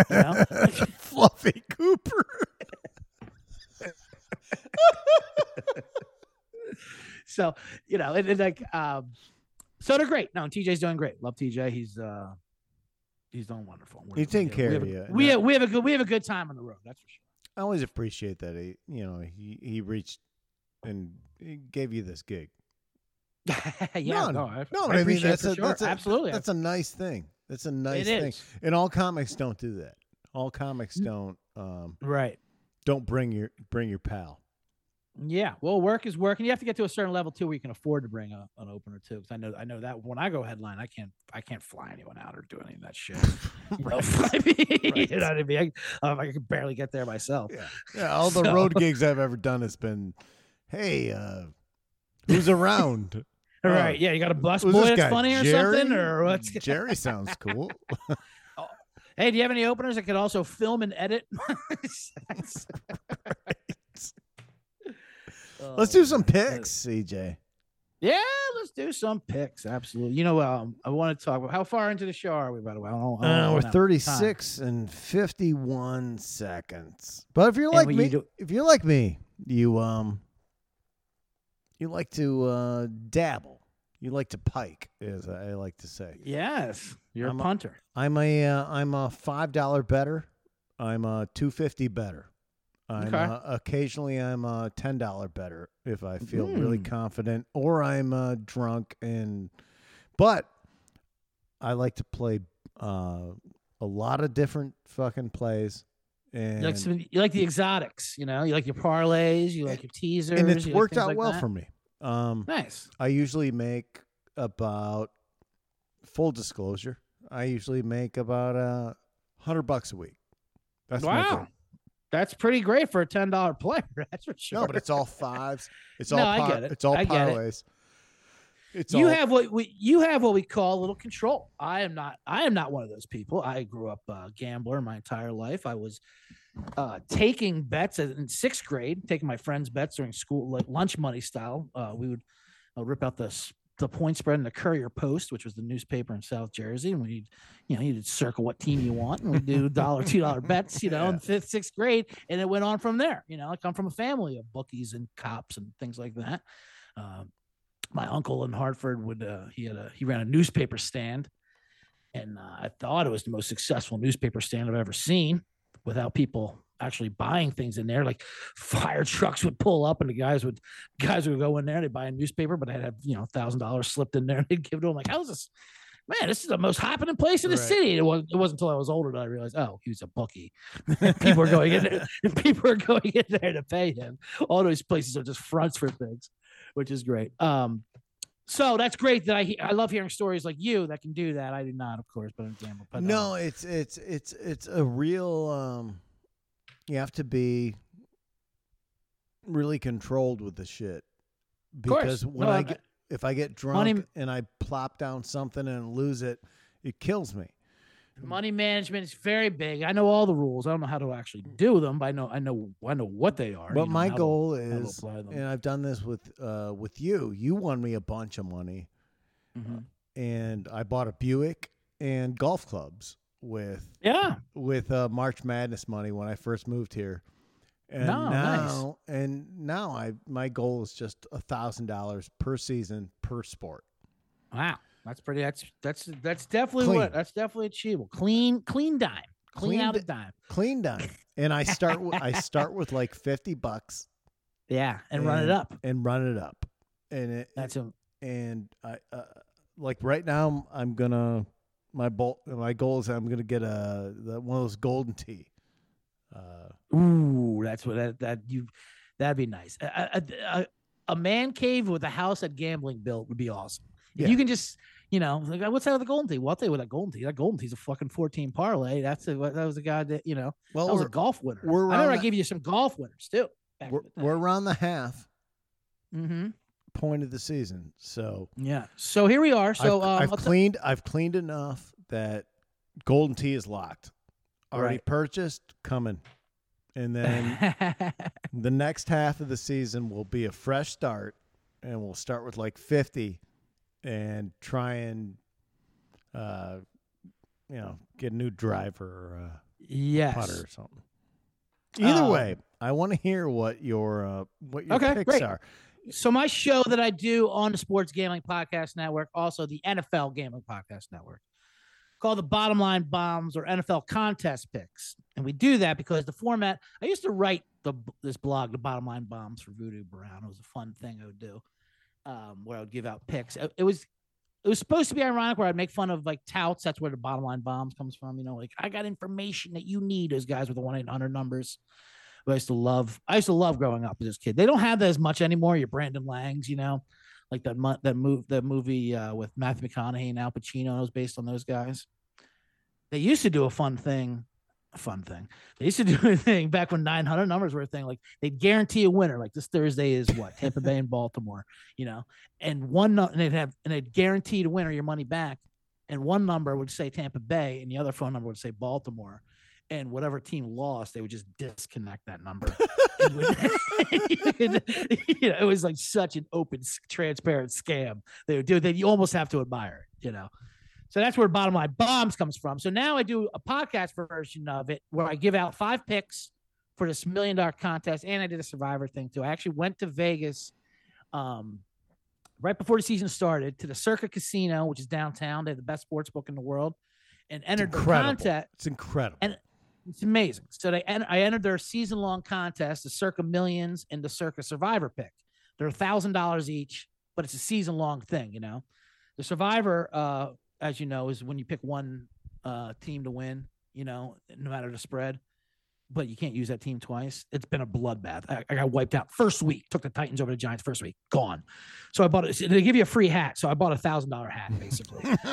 know? [LAUGHS] Fluffy Cooper. [LAUGHS] So you know, and, and like, um, so they're great. No, TJ's doing great. Love TJ. He's uh, he's doing wonderful. We're- He's taking care we of you. We No. have, we have a good we have a good time on the road. That's for sure. I always appreciate that he, you know, he he reached and he gave you this gig. [LAUGHS] yeah, No, no, I, No, I I, mean that's a sure. that's a absolutely. that's a nice thing. That's a nice It thing. is. And all comics don't do that. All comics Mm. don't um right. don't bring your bring your pal. Yeah, well, work is work, and you have to get to a certain level too, where you can afford to bring a, an opener too. Because I know, I know that when I go headline, I can't, I can't fly anyone out or do any of that shit. [LAUGHS] You know, [LAUGHS] I mean, you know what I mean? I, um, I can barely get there myself. Yeah. Yeah, all the So- road gigs I've ever done has been, hey, uh who's around? All [LAUGHS] Oh, right, yeah, you got a bus boy that's guy? funny or Jerry? something, or what's? [LAUGHS] Jerry sounds cool. [LAUGHS] Hey, do you have any openers that could also film and edit? Let's do Oh, some man. picks, CJ. Yeah, let's do some picks. Absolutely. You know, um, I want to talk about how far into the show are we? By the way, I don't, I don't Uh, we're now. 36 and 51 seconds. But if you're And like me, you do- if you're like me, you um you like to uh dabble. You like to pike, as I like to say. Yes, you're I'm a a- punter. I'm a uh, I'm a five dollar better. I'm a two fifty better. I'm Okay. uh, occasionally I'm a ten dollar better if I feel really Mm. confident, or I'm uh, drunk and. But I like to play uh, a lot of different fucking plays, and You like some, you like the exotics, you know. You like your parlays, you like your teasers, and it's like worked out like well that? for me. Um, Nice. I usually make about full disclosure. I usually make about a hundred bucks a week. That's wow, that's pretty great for a ten dollar player. [LAUGHS] That's for sure. No, but it's all fives. It's all No, par- get it. it's all get it. It's you all, have what we you have what we call a little control. I am not I am not one of those people. I grew up a gambler my entire life. I was uh, taking bets in sixth grade, taking my friends' bets during school, like lunch money style. Uh, we would uh, rip out the the point spread in the Courier Post, which was the newspaper in South Jersey, and we'd you know, you'd circle what team you want, and we do [LAUGHS] dollar, two dollar bets, you know, in fifth, sixth grade, and it went on from there. You know, I come from a family of bookies and cops and things like that. Um, my uncle in Hartford would uh, he had a he ran a newspaper stand, and uh, I thought it was the most successful newspaper stand I've ever seen, without people actually buying things in there. Like fire trucks would pull up, and the guys would guys would go in there. And They buy a newspaper, but I'd have you know thousand dollars slipped in there, and [LAUGHS] they'd give it to them. Like how's this? Man, this is the most happening place in the Right. city. It wasn't, it wasn't until I was older that I realized, oh, he was a bookie. [LAUGHS] people are going in there. [LAUGHS] People are going in there to pay him. All those places are just fronts for things, which is great. Um, So that's great that I I love hearing stories like you that can do that. I do not, of course, but I'm gamble. But no, um, it's it's it's it's a real. um You have to be really controlled with the shit because when No, I I'm- get if I get drunk Money- and I plop down something and lose it, it kills me. Money management is very big. I know all the rules. I don't know how to actually do them, but I know I know I know what they are. But you know, my goal to is, and I've done this with uh with you. You won me a bunch of money, Mhm. and I bought a Buick and golf clubs with Yeah, with uh, March Madness money when I first moved here. And No, nice. now, and now I my goal is just a thousand dollars per season per sport. wow, that's pretty. That's that's that's definitely Clean. what that's definitely achievable. Clean, clean dime, clean, Clean out a dime. Clean dime, and I start with, I start with like fifty bucks [LAUGHS] Yeah, and, run it up. and run it up, and it That's a and I uh, like right now I'm gonna my bolt my goal is I'm gonna get a the, one of those golden tee. Uh, ooh. That's what that, that you. That'd be nice. A, a, a, a man cave with a house at gambling built would be awesome. If Yeah. you can just, you know, like, what's that with the golden tee? Well, I'll tell that golden tee. That golden tee's a fucking fourteen parlay. That's a, that was a guy that you know well, that was a golf winner. we're I remember around I the- gave you some golf winners too. we're, we're around the half mm-hmm. point of the season, so Yeah. So here we are. So I've, um, I've cleaned. I've cleaned enough that golden tee is locked. Already Right. purchased, coming, and then [LAUGHS] the next half of the season will be a fresh start, and we'll start with like fifty, and try and, uh, you know, get a new driver or a yes. putter or something. Either Um, way, I want to hear what your uh, what your Okay, picks great. are. So my show that I do on the Sports Gambling Podcast Network, also the NFL Gambling Podcast Network, called the Bottom Line Bombs or NFL Contest Picks, and we do that because the format. I used to write the this blog, the Bottom Line Bombs for Voodoo Brown. It was a fun thing I would do, um, where I would give out picks. It, it was it was supposed to be ironic where I'd make fun of like touts. That's where the Bottom Line Bombs comes from. You know, like I got information that you need. Those guys with the one eight hundred numbers. who I used to love. I used to love growing up as a kid. They don't have that as much anymore. Your Brandon Langs, you know, like that that move that movie uh, with Matthew McConaughey and Al Pacino was based on those guys. They used to do a fun thing, a fun thing. They used to do [LAUGHS] a thing back when 900 numbers were a thing. Like they'd guarantee a winner. Like this Thursday is what Tampa Bay and Baltimore, you know, and one and they'd have and they'd guarantee to winner your money back, and one number would say Tampa Bay, and the other phone number would say Baltimore. And whatever team lost, they would just disconnect that number. [LAUGHS] Would- [LAUGHS] you know, it was like such an open, transparent scam. They would do that. You almost have to admire it, you know. So that's where bottom line bombs comes from. So now I do a podcast version of it where I give out five picks for this million dollar contest, and I did a survivor thing too. I actually went to Vegas um, right before the season started to the Circa Casino, which is downtown. They have the best sports book in the world, and entered the contest. It's incredible. And- It's amazing. So they en- I entered their season long contest, the Circa Millions and the Circa Survivor pick. They're a thousand dollars each, but it's a season long thing, you know. The Survivor, uh, as you know, is when you pick one uh, team to win, you know, no matter the spread. But you can't use that team twice. It's been a bloodbath. I, I got wiped out first week. Took the Titans over the Giants first week, gone. So I bought it. They give you a free hat, so I bought a thousand dollar hat basically. [LAUGHS]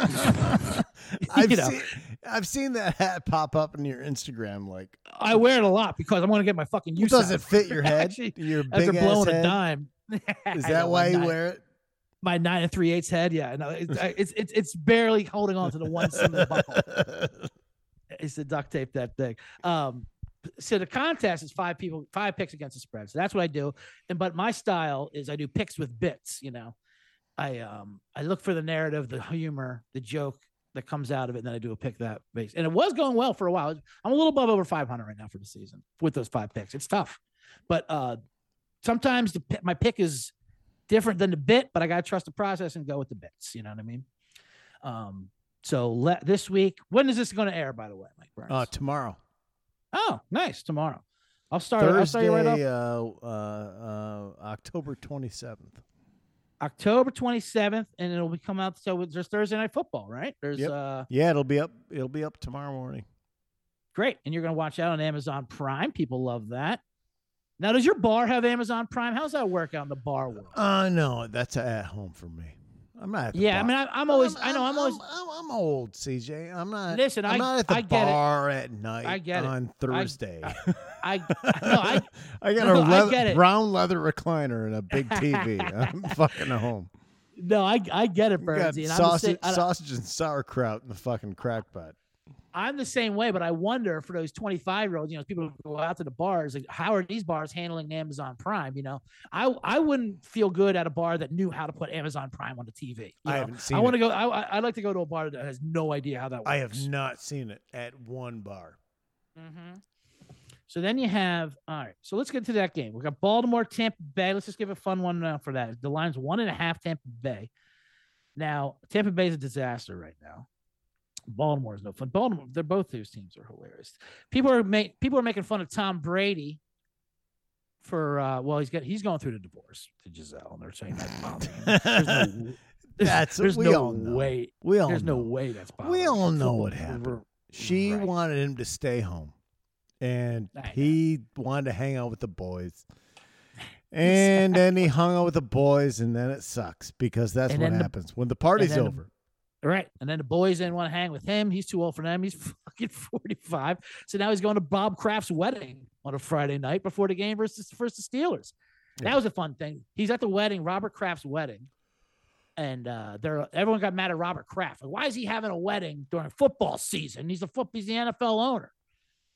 I've [LAUGHS] you know. seen I've seen that hat pop up in your Instagram. Like, I wear it a lot because I want to get my fucking use. does it fit your head? [LAUGHS] Actually, your after big ass blowing a head? dime. Is that why you wear it? My nine and three eighths head? Yeah, no, it's it's it's it's barely holding on to the one seam of the buckle. It's the duct tape that thing. Um, so the contest is five people, five picks against the spread. So that's what I do. And but my style is I do picks with bits. You know, I um I look for the narrative, the humor, the joke that comes out of it, and then I do a pick that base. And it was going well for a while. I'm a little above over 500 right now for the season with those five picks. It's tough, but uh, sometimes the my pick is different than the bit, but I gotta trust the process and go with the bits. You know what I mean? Um, so let this week. When is this going to air? By the way, Mike Burns. Uh, tomorrow, oh, nice. Tomorrow. I'll start. I'll start you right Thursday, off. uh, uh, uh, October twenty seventh. October 27th, and it'll be coming out. So there's Thursday night football, right? There's Yep. uh Yeah, it'll be up. It'll be up tomorrow morning. great, and you're gonna watch that on Amazon Prime. People love that. Now, does your bar have Amazon Prime? How's that work out in the bar world? Uh no, that's at home for me. I'm not. At the Yeah, I mean, I, I'm always, I know, I'm, always. I'm, I'm old, CJ. I'm not. Listen, I'm I- not at the I get it. bar at night I get it. on Thursday. I, I, [LAUGHS] no, I, [LAUGHS] I got No, a leather, it. brown leather recliner and a big [LAUGHS] TV. I'm fucking at home. no, I, I get it, Bernsey. I'm sausage, I, sausage and sauerkraut in the fucking crack pot. I'm the same way, but I wonder for those 25 year olds, you know, people who go out to the bars, like, how are these bars handling Amazon Prime? You know, I, I wouldn't feel good at a bar that knew how to put Amazon Prime on the TV. you I know? haven't seen I want to go. I, I- I'd like to go to a bar that has no idea how that works. I have not seen it at one bar. hmm So then you have all right. So let's get to that game. We got Baltimore, Tampa Bay. Let's just give a fun one uh, for that. The line's one and a half Tampa Bay. Now Tampa Bay is a disaster right now. Baltimore is no fun. Baltimore, they're both those teams are hilarious. People are make people are making fun of Tom Brady for uh well he's got he's going through the divorce to Gisele and they're saying that's. [LAUGHS] There's no, there's, That's- there's we no all know. way We all there's know. no way that's bothering We all know what happened. She Right. wanted him to stay home, and he wanted to hang out with the boys. [LAUGHS] And then he hung out with the boys, and then it sucks because that's And what then the- happens when the party's then Right. And then the boys didn't want to hang with him. He's too old for them. He's [LAUGHS] fucking 45. So now he's going to Bob Kraft's wedding on a Friday night before the game versus versus the Steelers. Yeah. That was a fun thing. He's at the wedding, Robert Kraft's wedding. And uh they're everyone got mad at Robert Kraft. Like, why is he having a wedding during football season? He's a foot he's the NFL owner.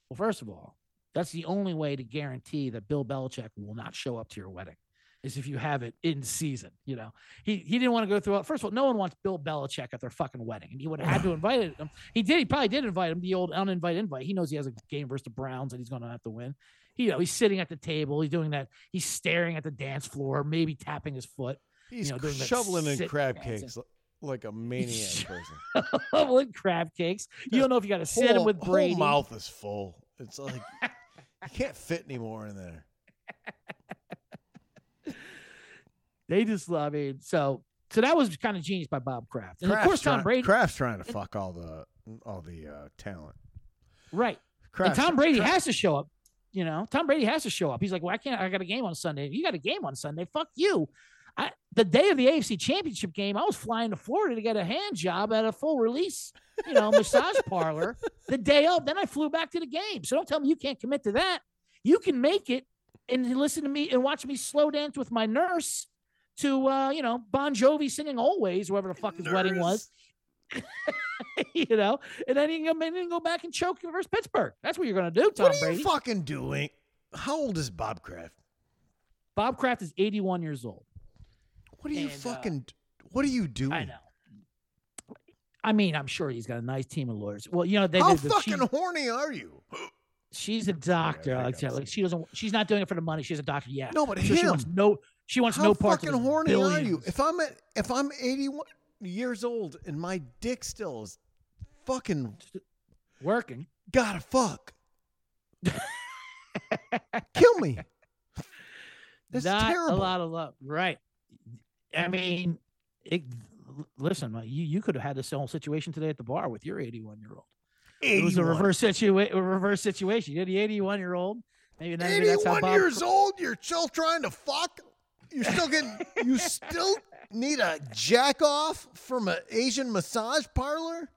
Well, first of all, that's the only way to guarantee that Bill Belichick will not show up to your wedding. Is if you have it in season, you know. He he didn't want to go through it. First of all, no one wants Bill Belichick at their fucking wedding, and he would have had to invite him. He did. He probably did invite him. The old uninvite invite. He knows he has a game versus the Browns, and he's going to have to win. He, you know, he's sitting at the table. He's doing that. He's staring at the dance floor, maybe tapping his foot. He's know, doing shoveling in crab dancing. cakes li- like a maniac person. [LAUGHS] with crab cakes. You don't know if you got to sit him with Brady. whole mouth is full. It's like you can't fit anymore in there. [LAUGHS] They just, I it. so so that was kind of genius by Bob Kraft, and of course Tom trying- Brady, Kraft's trying to fuck all the all the uh, talent. right? And Tom Brady Kraft- has to show up. You know, Tom Brady has to show up. He's like, well, I can't. I got a game on Sunday. You got a game on Sunday. Fuck you. I, the day of the AFC Championship game, I was flying to Florida to get a hand job at a full release, you know, massage [LAUGHS] parlor. The day of, then I flew back to the game. So don't tell me you can't commit to that. You can make it and listen to me and watch me slow dance with my nurse to, uh, you know, Bon Jovi singing "Always," whoever the fuck his wedding was. [LAUGHS] you know, and then he can go, and then go back and choke versus Pittsburgh. That's what you're going to do, Tom What are Brady. you fucking doing? How old is Bob Kraft? Bob Kraft is 81 years old. What are you And, uh, fucking? what are you doing? I know. I mean, I'm sure he's got a nice team of lawyers. Well, you know, they How the- fucking she's, horny are you? she's a doctor. I like, like she doesn't. She's not doing it for the money. She's a doctor. Yeah. No, but I'm sure she wants no. She wants How no part of fucking horny are you? If I'm at, if I'm 81 years old and my dick still is fucking working. gotta fuck, kill me. That's not terrible. a lot of love, right? I mean, it, listen, you you could have had this whole situation today at the bar with your 81 year old. It was a reverse situation. A reverse situation. You had the 81 year old. Maybe maybe that's how 81 Bob years old, you're still trying to fuck? You're still getting, you still need a jack off from an Asian massage parlor?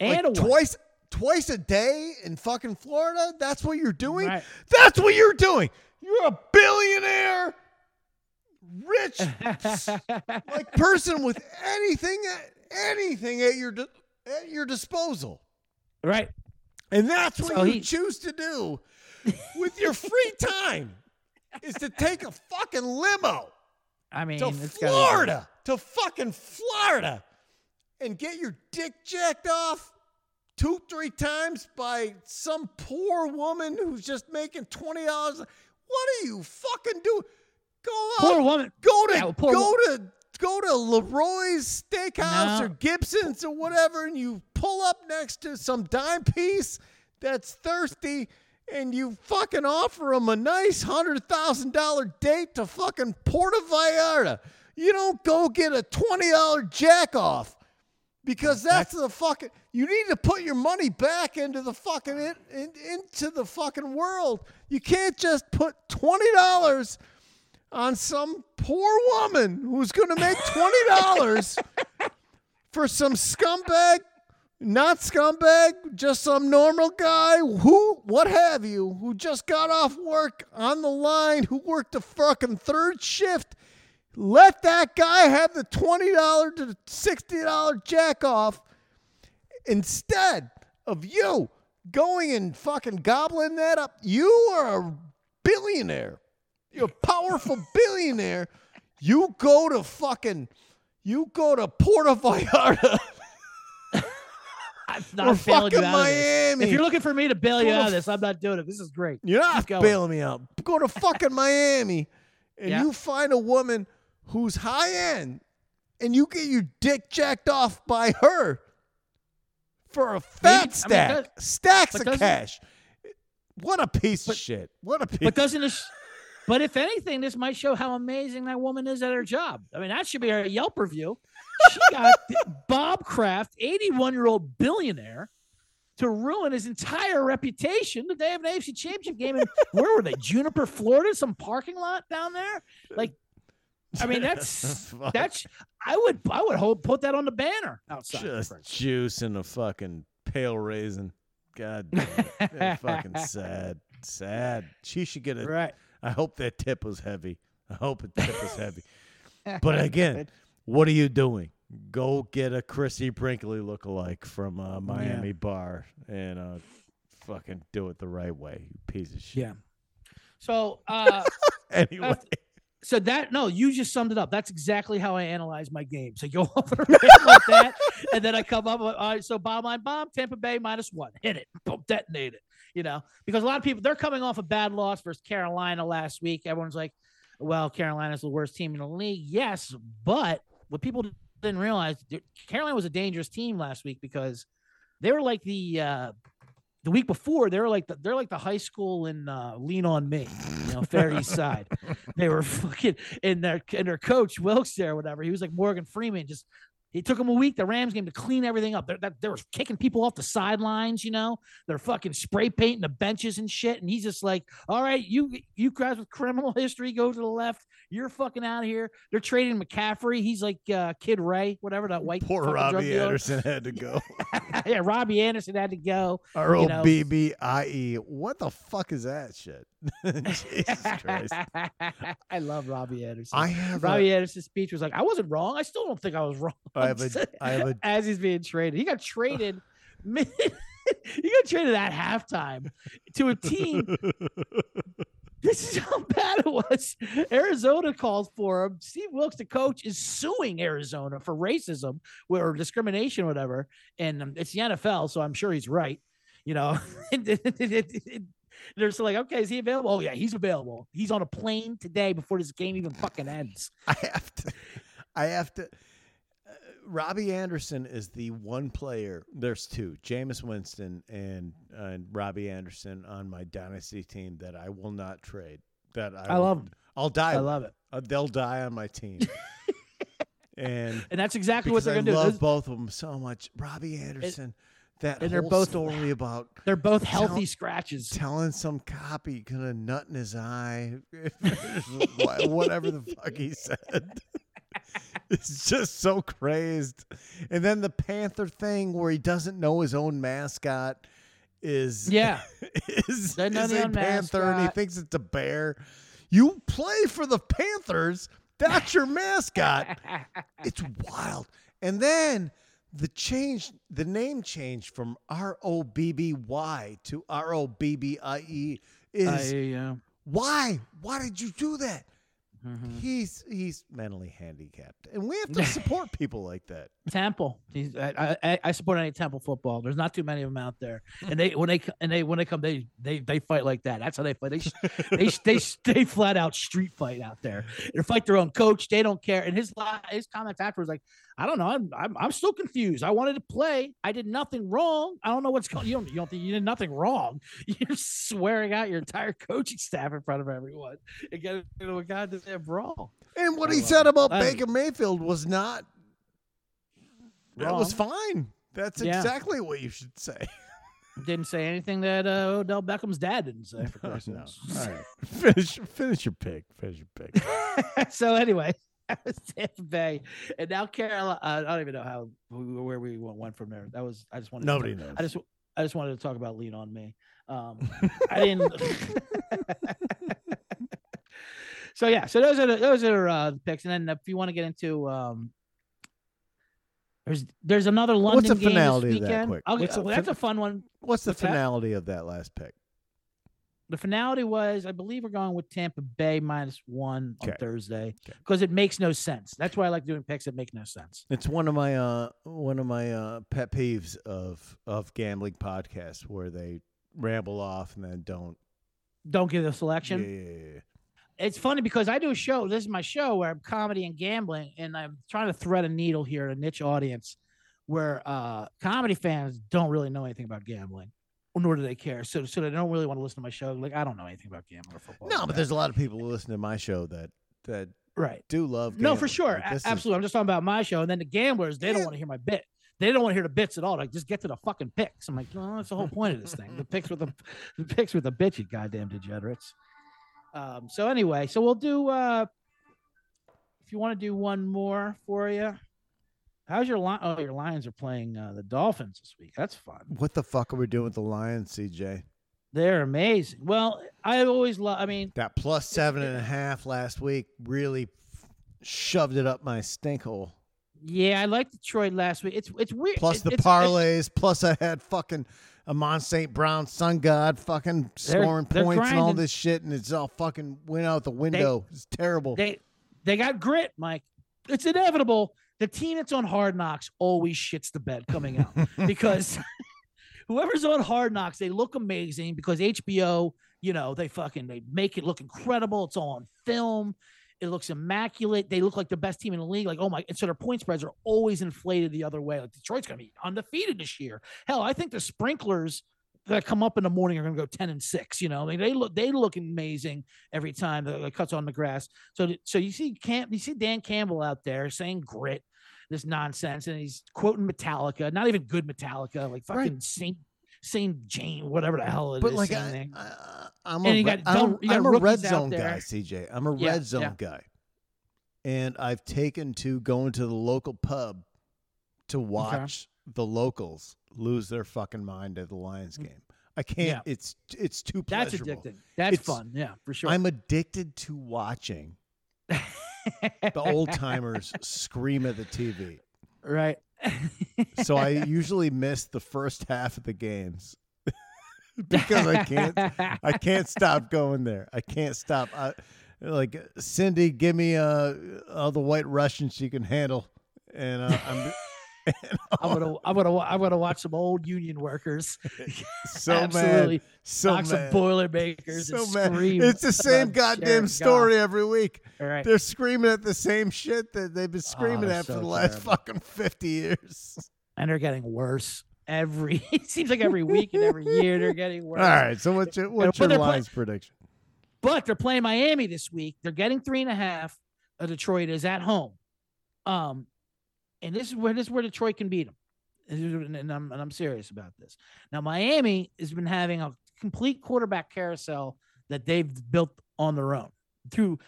and like twice, twice a day in fucking Florida? That's what you're doing? Right. That's what you're doing. You're a billionaire, rich, [LAUGHS] like person with anything, anything at your, at your disposal. right. And that's what So you he- choose to do with your free time is to take a fucking limo I mean, to it's be- Florida, to fucking Florida, and get your dick jacked off two, three times by some poor woman who's just making twenty dollars. What are you fucking doing? Go out, Poor woman. go to Yeah, go wo- to go to Leroy's Steakhouse No. or Gibson's or whatever, and you pull up next to some dime piece that's thirsty, and you fucking offer him a nice hundred thousand dollar date to fucking Puerto Vallarta. You don't go get a twenty dollar jack off. Because that's the fucking. You need to put your money back into the fucking in, in, into the fucking world. You can't just put twenty dollars on some poor woman who's going to make twenty dollars [LAUGHS] for some scumbag, not scumbag, just some normal guy who, what have you, who just got off work on the line, who worked a fucking third shift. Let that guy have the $20 to $60 jack off instead of you going and fucking gobbling that up. You are a billionaire. You're a powerful [LAUGHS] billionaire. You go to fucking, you go to Puerto Vallarta Not bailing you fucking out of this. Miami. If you're looking for me to bail you Go to out of this, I'm not doing it. This is great. You're not Keep going. bailing me out. Go to fucking Miami [LAUGHS] and Yeah. you find a woman who's high end and you get your dick jacked off by her for a fat Maybe- I mean, stack. does- Stacks but of doesn't- cash. What a piece of shit. What a piece But doesn't this? But if anything, this might show how amazing that woman is at her job. I mean, that should be her Yelp review. She got Bob Kraft, 81 year old billionaire, to ruin his entire reputation the day of an AFC Championship game. And where were they? Jupiter, Florida, some parking lot down there. Like, I mean, that's [LAUGHS] that's. I would I would hold put that on the banner outside. just juice and a fucking pale raisin. God damn it. Fucking [LAUGHS] sad. Sad. She should get a right. I hope that tip was heavy. I hope the tip was heavy. [LAUGHS] But again, what are you doing? Go get a Christie Brinkley lookalike from a Miami bar and uh, fucking do it the right way. You piece of shit. Yeah. So uh [LAUGHS] Anyway, so that no, you just summed it up. That's exactly how I analyze my game. So go [LAUGHS] off like [LAUGHS] that, and then I come up with all right. So bottom line, bomb Tampa Bay minus one, hit it, boom, detonate it. You know, because a lot of people they're coming off a bad loss versus Carolina last week. Everyone's like, well, Carolina's the worst team in the league. Yes, but what people didn't realize, Carolina was a dangerous team last week because they were like the uh, the week before they were like the, they're like the high school in uh, Lean on Me, you know, Fair East Side. [LAUGHS] They were fucking and their and their coach Wilks there, whatever. He was like Morgan Freeman. Just it took them a week, the Rams game, to clean everything up. They're that they were kicking people off the sidelines, you know. They're fucking spray painting the benches and shit. And he's just like, all right, you you guys with criminal [LAUGHS] history, go to the left. You're fucking out of here. They're trading McCaffrey. He's like uh, Kid Ray, whatever that white poor Robbie. Anderson had to go. [LAUGHS] yeah, Robbie Anderson had to go. R O. B B I E. What the fuck is that shit? [LAUGHS] Jesus Christ. [LAUGHS] I love Robbie Anderson. I have a, Robbie Anderson's speech was like, I wasn't wrong. I still don't think I was wrong. [LAUGHS] I have a I have a As he's being traded, he got traded. he got traded at halftime to a team. This is how bad it was. Arizona calls for him. Steve Wilks, the coach, is suing Arizona for racism or discrimination, or whatever. And um, it's the NFL, so I'm sure he's right. You know, they're still like, okay, is he available? Oh yeah, he's available. He's on a plane today before this game even fucking ends. [LAUGHS] I have to. I have to. Uh, Robbie Anderson is the one player. There's two, Jameis Winston and and Robbie Anderson on my dynasty team that I will not trade. That I, I love will- 'em. I'll die. I love it, Uh, they'll die on my team. [LAUGHS] and and that's exactly what they're gonna do. love both of them so much. Robbie Anderson, that and they're both- story about They're both Tell- healthy scratches. telling some copy gonna nut in his eye, [LAUGHS] whatever the fuck he said. [LAUGHS] It's just so crazed. And then the Panther thing where he doesn't know his own mascot is Yeah, [LAUGHS] is, is a panther and he thinks it's a bear. You play for the Panthers. That's your mascot. It's wild. And then the change, the name change from R O B B Y to R O B B I E is yeah. why? Why did you do that? Mm-hmm. He's he's mentally handicapped, and we have to [LAUGHS] support people like that. Temple. He's, I, I I support any Temple football. There's not too many of them out there, and they when they and they when they come they they they fight like that. That's how they fight. They they they they flat out street fight out there. They fight their own coach. They don't care. And his his comments afterwards like, I don't know. I'm, I'm I'm still confused. I wanted to play. I did nothing wrong. I don't know what's going. You don't you don't think you did nothing wrong? [LAUGHS] You're swearing out your entire coaching staff in front of everyone and getting into a goddamn brawl. And what I he said it. about I- Baker Mayfield was not. That was fine. That's Yeah. exactly what you should say. [LAUGHS] Didn't say anything that uh, Odell Beckham's dad didn't say. For No, no. All right, [LAUGHS] finish finish your pick. Finish your pick. [LAUGHS] so anyway, that was Tampa Bay, and now Carolina. I don't even know how where we went from there. That was I just wanted. Nobody to, knows. I just I just wanted to talk about lean on me. Um, I didn't. So yeah, so those are the, those are uh, the picks, and then if you want to get into um, there's there's another London What's the game finality this of that, weekend. quick? Okay, What's the well, that's a fun one. What's the What's that? finality of that last pick? The finality was, I believe, we're going with Tampa Bay minus one on Okay. Thursday Okay. because it makes no sense. That's why I like doing picks that make no sense. It's one of my uh one of my uh pet peeves of of gambling podcasts where they ramble off and then don't. Don't give the selection. yeah, yeah, yeah. It's funny because I do a show. This is my show where I'm comedy and gambling, and I'm trying to thread a needle here, a niche audience where uh, comedy fans don't really know anything about gambling, nor do they care. So, so they don't really want to listen to my show. Like I don't know anything about gambling or football. No, but that. there's a lot of people who listen to my show that that right. do love. No, for sure. Like, A- this is- Absolutely. I'm just talking about my show. And then the gamblers, they don't want to hear my bit. They don't want to hear the bits at all. Like, just get to the fucking picks. I'm like, no, that's the whole point of this thing. The picks with the, [LAUGHS] the picks with the bitch, you goddamn degenerates. Um, so anyway, so we'll do uh if you want to do one more for you. How's your line? Oh, your Lions are playing uh, the Dolphins this week. That's fun. What the fuck are we doing with the Lions, CJ? They're amazing. Well, I always love. I mean, That plus seven and a half last week really shoved it up my stink hole. yeah, I liked Detroit last week. It's it's weird. Plus the it's- it's- parlays. Plus I had fucking Amon St. Brown, Sun God, fucking scoring they're points and all this shit, and it's all fucking went out the window. it's terrible. They they got grit, Mike. It's inevitable. The team that's on Hard Knocks always shits the bed coming out [LAUGHS] because [LAUGHS] whoever's on Hard Knocks, they look amazing because HBO, you know, they fucking they make it look incredible. It's all on film. It looks immaculate. They look like the best team in the league. Like, oh my! And so their point spreads are always inflated the other way. Like Detroit's gonna be undefeated this year. Hell, I think the sprinklers that come up in the morning are gonna go ten and six. You know, I mean, they look they look amazing every time the, cuts on the grass. So, so you see, Cam, you see Dan Campbell out there saying grit, this nonsense, and he's quoting Metallica, not even good Metallica, like fucking Right. Saint Saint Jane, whatever the hell it is. but like I, I, I'm a, got I'm, got I'm a red zone guy, CJ. I'm a Yeah, red zone yeah. guy, and I've taken to going to the local pub to watch the locals lose their fucking mind at the Lions game. I can't. Mm. Yeah. It's it's too That's pleasurable. addicting. That's It's- fun. Yeah, for sure. I'm addicted to watching [LAUGHS] the old timers scream at the TV. right. So I usually miss the first half of the games [LAUGHS] because I can't I can't stop going there. I can't stop. I, like Cindy, give me uh all the white Russians she can handle, and uh, I'm [LAUGHS] I'm gonna, I'm gonna, I'm gonna watch some old union workers. [LAUGHS] so Absolutely, mad, so knock some mad, Boilermakers so and mad. scream. It's the same goddamn story every week. Goff. All right. They're screaming at the same shit that they've been screaming they're at for so the last terrible. fucking fifty years. and they're getting worse every. [LAUGHS] It seems like every week and every year they're getting worse. All right, so what's your what's your they're play- lines prediction? But they're playing Miami this week. They're getting three and a half. Uh, Detroit is at home. Um, and this is where this is where Detroit can beat them. And I'm and I'm serious about this. Now Miami has been having a complete quarterback carousel that they've built on their own through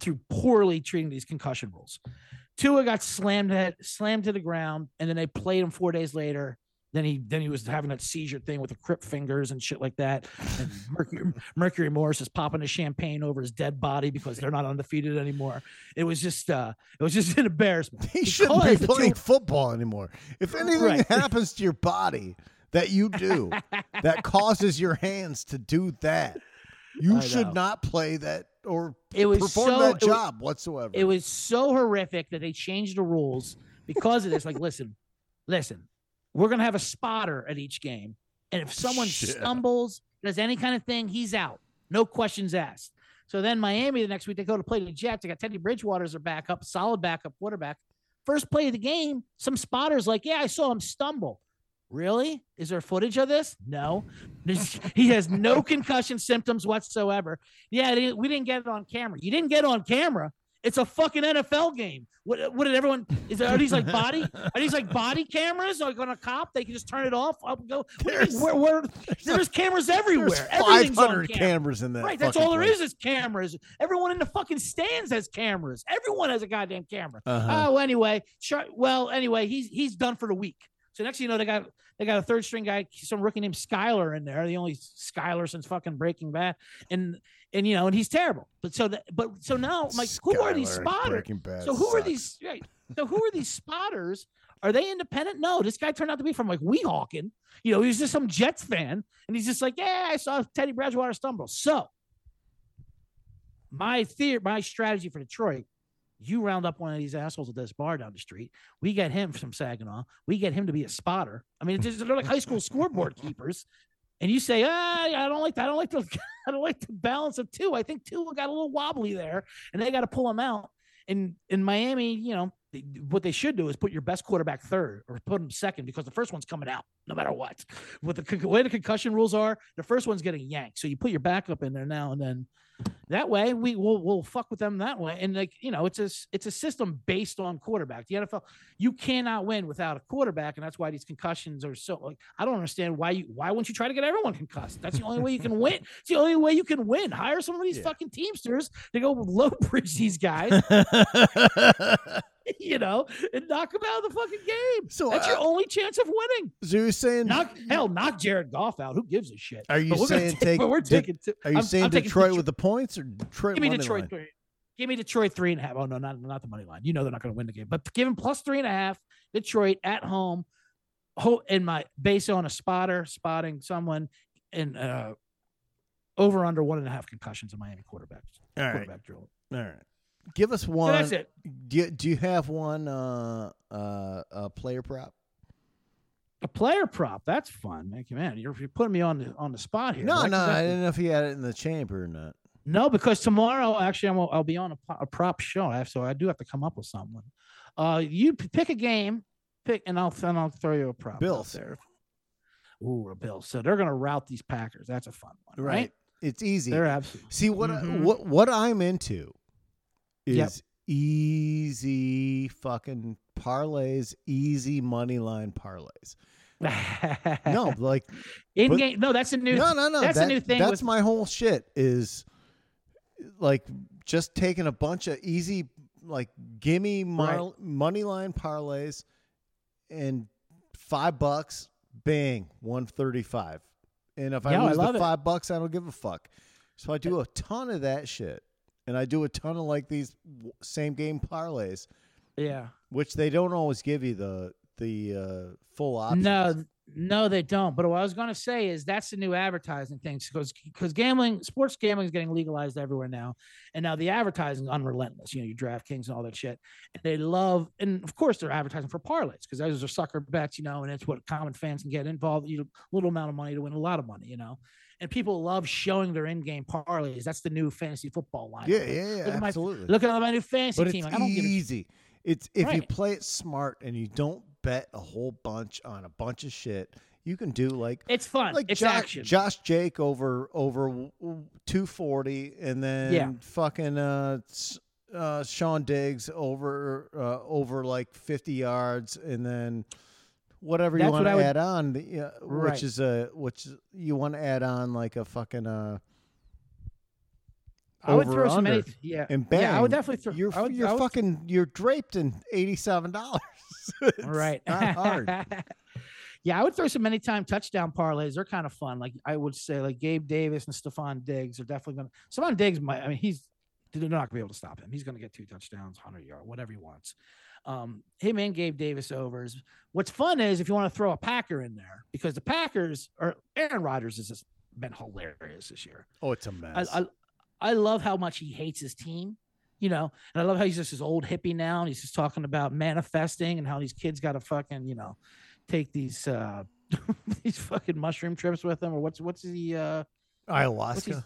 through poorly treating these concussion rules. Tua got slammed head, slammed to the ground, and then they played him four days later. Then he then he was having that seizure thing with the crypt fingers and shit like that. And [LAUGHS] Mercury Mercury Morris is popping a champagne over his dead body because they're not undefeated anymore. It was just uh it was just [LAUGHS] an embarrassment. He shouldn't be the two- playing football anymore. If anything Right. [LAUGHS] happens to your body that you do that causes your hands to do that, you should not play that or It was perform so- that it was- job whatsoever. It was so horrific that they changed the rules because of this. Like, listen, listen, we're gonna have a spotter at each game, and if someone Shit. stumbles, does any kind of thing, he's out. No questions asked. So then Miami the next week they go to play the Jets. They got Teddy Bridgewater as their backup, solid backup quarterback. First play of the game, some spotters like, yeah, I saw him stumble. Really? Is there footage of this? No. [LAUGHS] He has no concussion symptoms whatsoever. Yeah, we didn't get it on camera. You didn't get it on camera. It's a fucking NFL game. What, what did everyone? Is are these like body? Are these like body cameras? Like on a cop, they can just turn it off. Up and go. What do you mean? There's- Where, where, there's cameras everywhere. 500 on camera. cameras in that. Right, that's all there place. is is cameras. Everyone in the fucking stands has cameras. Everyone has a goddamn camera. Uh-huh. Oh, anyway, sure. Well, anyway, he's he's done for the week. So next you know, they got they got a third string guy, some rookie named Skyler in there, the only Skyler since fucking Breaking Bad, and and you know, and he's terrible. But so that, but so now, like, who are these spotters? So who are these? Right. So who are these spotters? Are they independent? No, this guy turned out to be from like Weehawken. You know, he was just some Jets fan, and he's just like, yeah, I saw Teddy Bridgewater stumble. So my theory, my strategy for Detroit, you round up one of these assholes at this bar down the street. We get him from Saginaw. We get him to be a spotter. I mean, just, they're like high school scoreboard [LAUGHS] keepers. And you say, ah, I don't like that. I don't like the, [LAUGHS] I don't like the balance of two. I think two got a little wobbly there, and they got to pull him out. And in Miami, you know, they- what they should do is put your best quarterback third or put him second because the first one's coming out no matter what. With the way the concussion rules are, the first one's getting yanked. So you put your backup in there now, and then that way we will we'll fuck with them that way. And like you know, it's a it's a system based on quarterback. The NFL, you cannot win without a quarterback, and that's why these concussions are so. Like I don't understand why you why wouldn't you try to get everyone concussed? That's the only way you can win. It's the only way you can win. Hire some of these Yeah. fucking teamsters to go low [LAUGHS] bridge these guys, [LAUGHS] [LAUGHS] you know, and knock them out of the fucking game. so, That's uh, your only chance of winning. you're saying? Knock hell, knock Jared Goff out. Who gives a shit? Are you But we're gonna saying take- take? But we're taking. two- are you I'm- saying I'm Detroit Detroit. with the points or Detroit? Give me Detroit line? three. Give me Detroit three and a half. Oh no, not not the money line. You know they're not going to win the game, but give him plus three and a half. Detroit at home. Ho- in my based on a spotter spotting someone in uh over under one and a half concussions in Miami quarterbacks. All right, Quarterback drill. all right. Give us So one. that's it. Do you, do you have one uh uh uh player prop? A player prop. That's fun. Thank you, man. You're, you're putting me on the on the spot here. No, no, I didn't know if you had it in the chamber or not. No, because tomorrow actually I'm, I'll be on a, a prop show, I have- so I do have to come up with someone. Uh, you p- pick a game, pick, and I'll and I'll throw you a prop. Bills. there. Ooh, a Bills. So they're gonna route these Packers. That's a fun one, right? Right. It's easy. They're absolutely. See what Mhm. I, what what I'm into is Yep. easy fucking parlays, easy money line parlays. [LAUGHS] No, like in but- game. No, that's a new. no, no, no. that's a new thing That's with- my whole shit. Is like just taking a bunch of easy, like gimme mar- money line parlays, and five bucks, bang, one thirty five. And if I Yeah, I lose the it. five bucks, I don't give a fuck. So I do a ton of that shit, and I do a ton of like these same game parlays, Yeah. which they don't always give you the the uh, full options. No, no, they don't. But what I was going to say is that's the new advertising thing because because gambling, sports gambling is getting legalized everywhere now, and now the advertising is unrelentless. You know, you DraftKings and all that shit, and they love, and of course they're advertising for parlays because those are sucker bets, you know, and it's what common fans can get involved. You know, little amount of money to win a lot of money, you know. And people love showing their in-game parlays. That's the new fantasy football line. Yeah, yeah, yeah, Look at my- Look at my new fantasy but team. it's Like, I don't give a easy. It's if you play it smart and you don't bet a whole bunch on a bunch of shit, you can do like It's fun. like it's Josh, action. Josh Jake over over two forty, and then Yeah. fucking uh, uh, Sean Diggs over uh, over like fifty yards, and then whatever you want what to I would- add on, yeah, Right. which is a which you want to add on like a fucking uh. I would throw some under. many. Yeah, And bang, yeah, I would definitely throw. You're I would, you're I would- fucking you're draped in eighty seven dollars. [LAUGHS] right. not hard. [LAUGHS] yeah, I would throw some anytime touchdown parlays. They're kind of fun. Like I would say, like Gabe Davis and Stefon Diggs are definitely going to. Stefon Diggs might. I mean, he's they're not going to be able to stop him. He's going to get two touchdowns, hundred yard, whatever he wants. Um, him and Gabe Davis overs. What's fun is if you want to throw a Packer in there because the Packers or Aaron Rodgers has just been hilarious this year. Oh, it's a mess. I, I I love how much he hates his team, you know, and I love how he's just this old hippie now, and he's just talking about manifesting and how these kids got to fucking, you know, take these uh [LAUGHS] these fucking mushroom trips with him, or what's what's the uh what's his- Ayahuasca.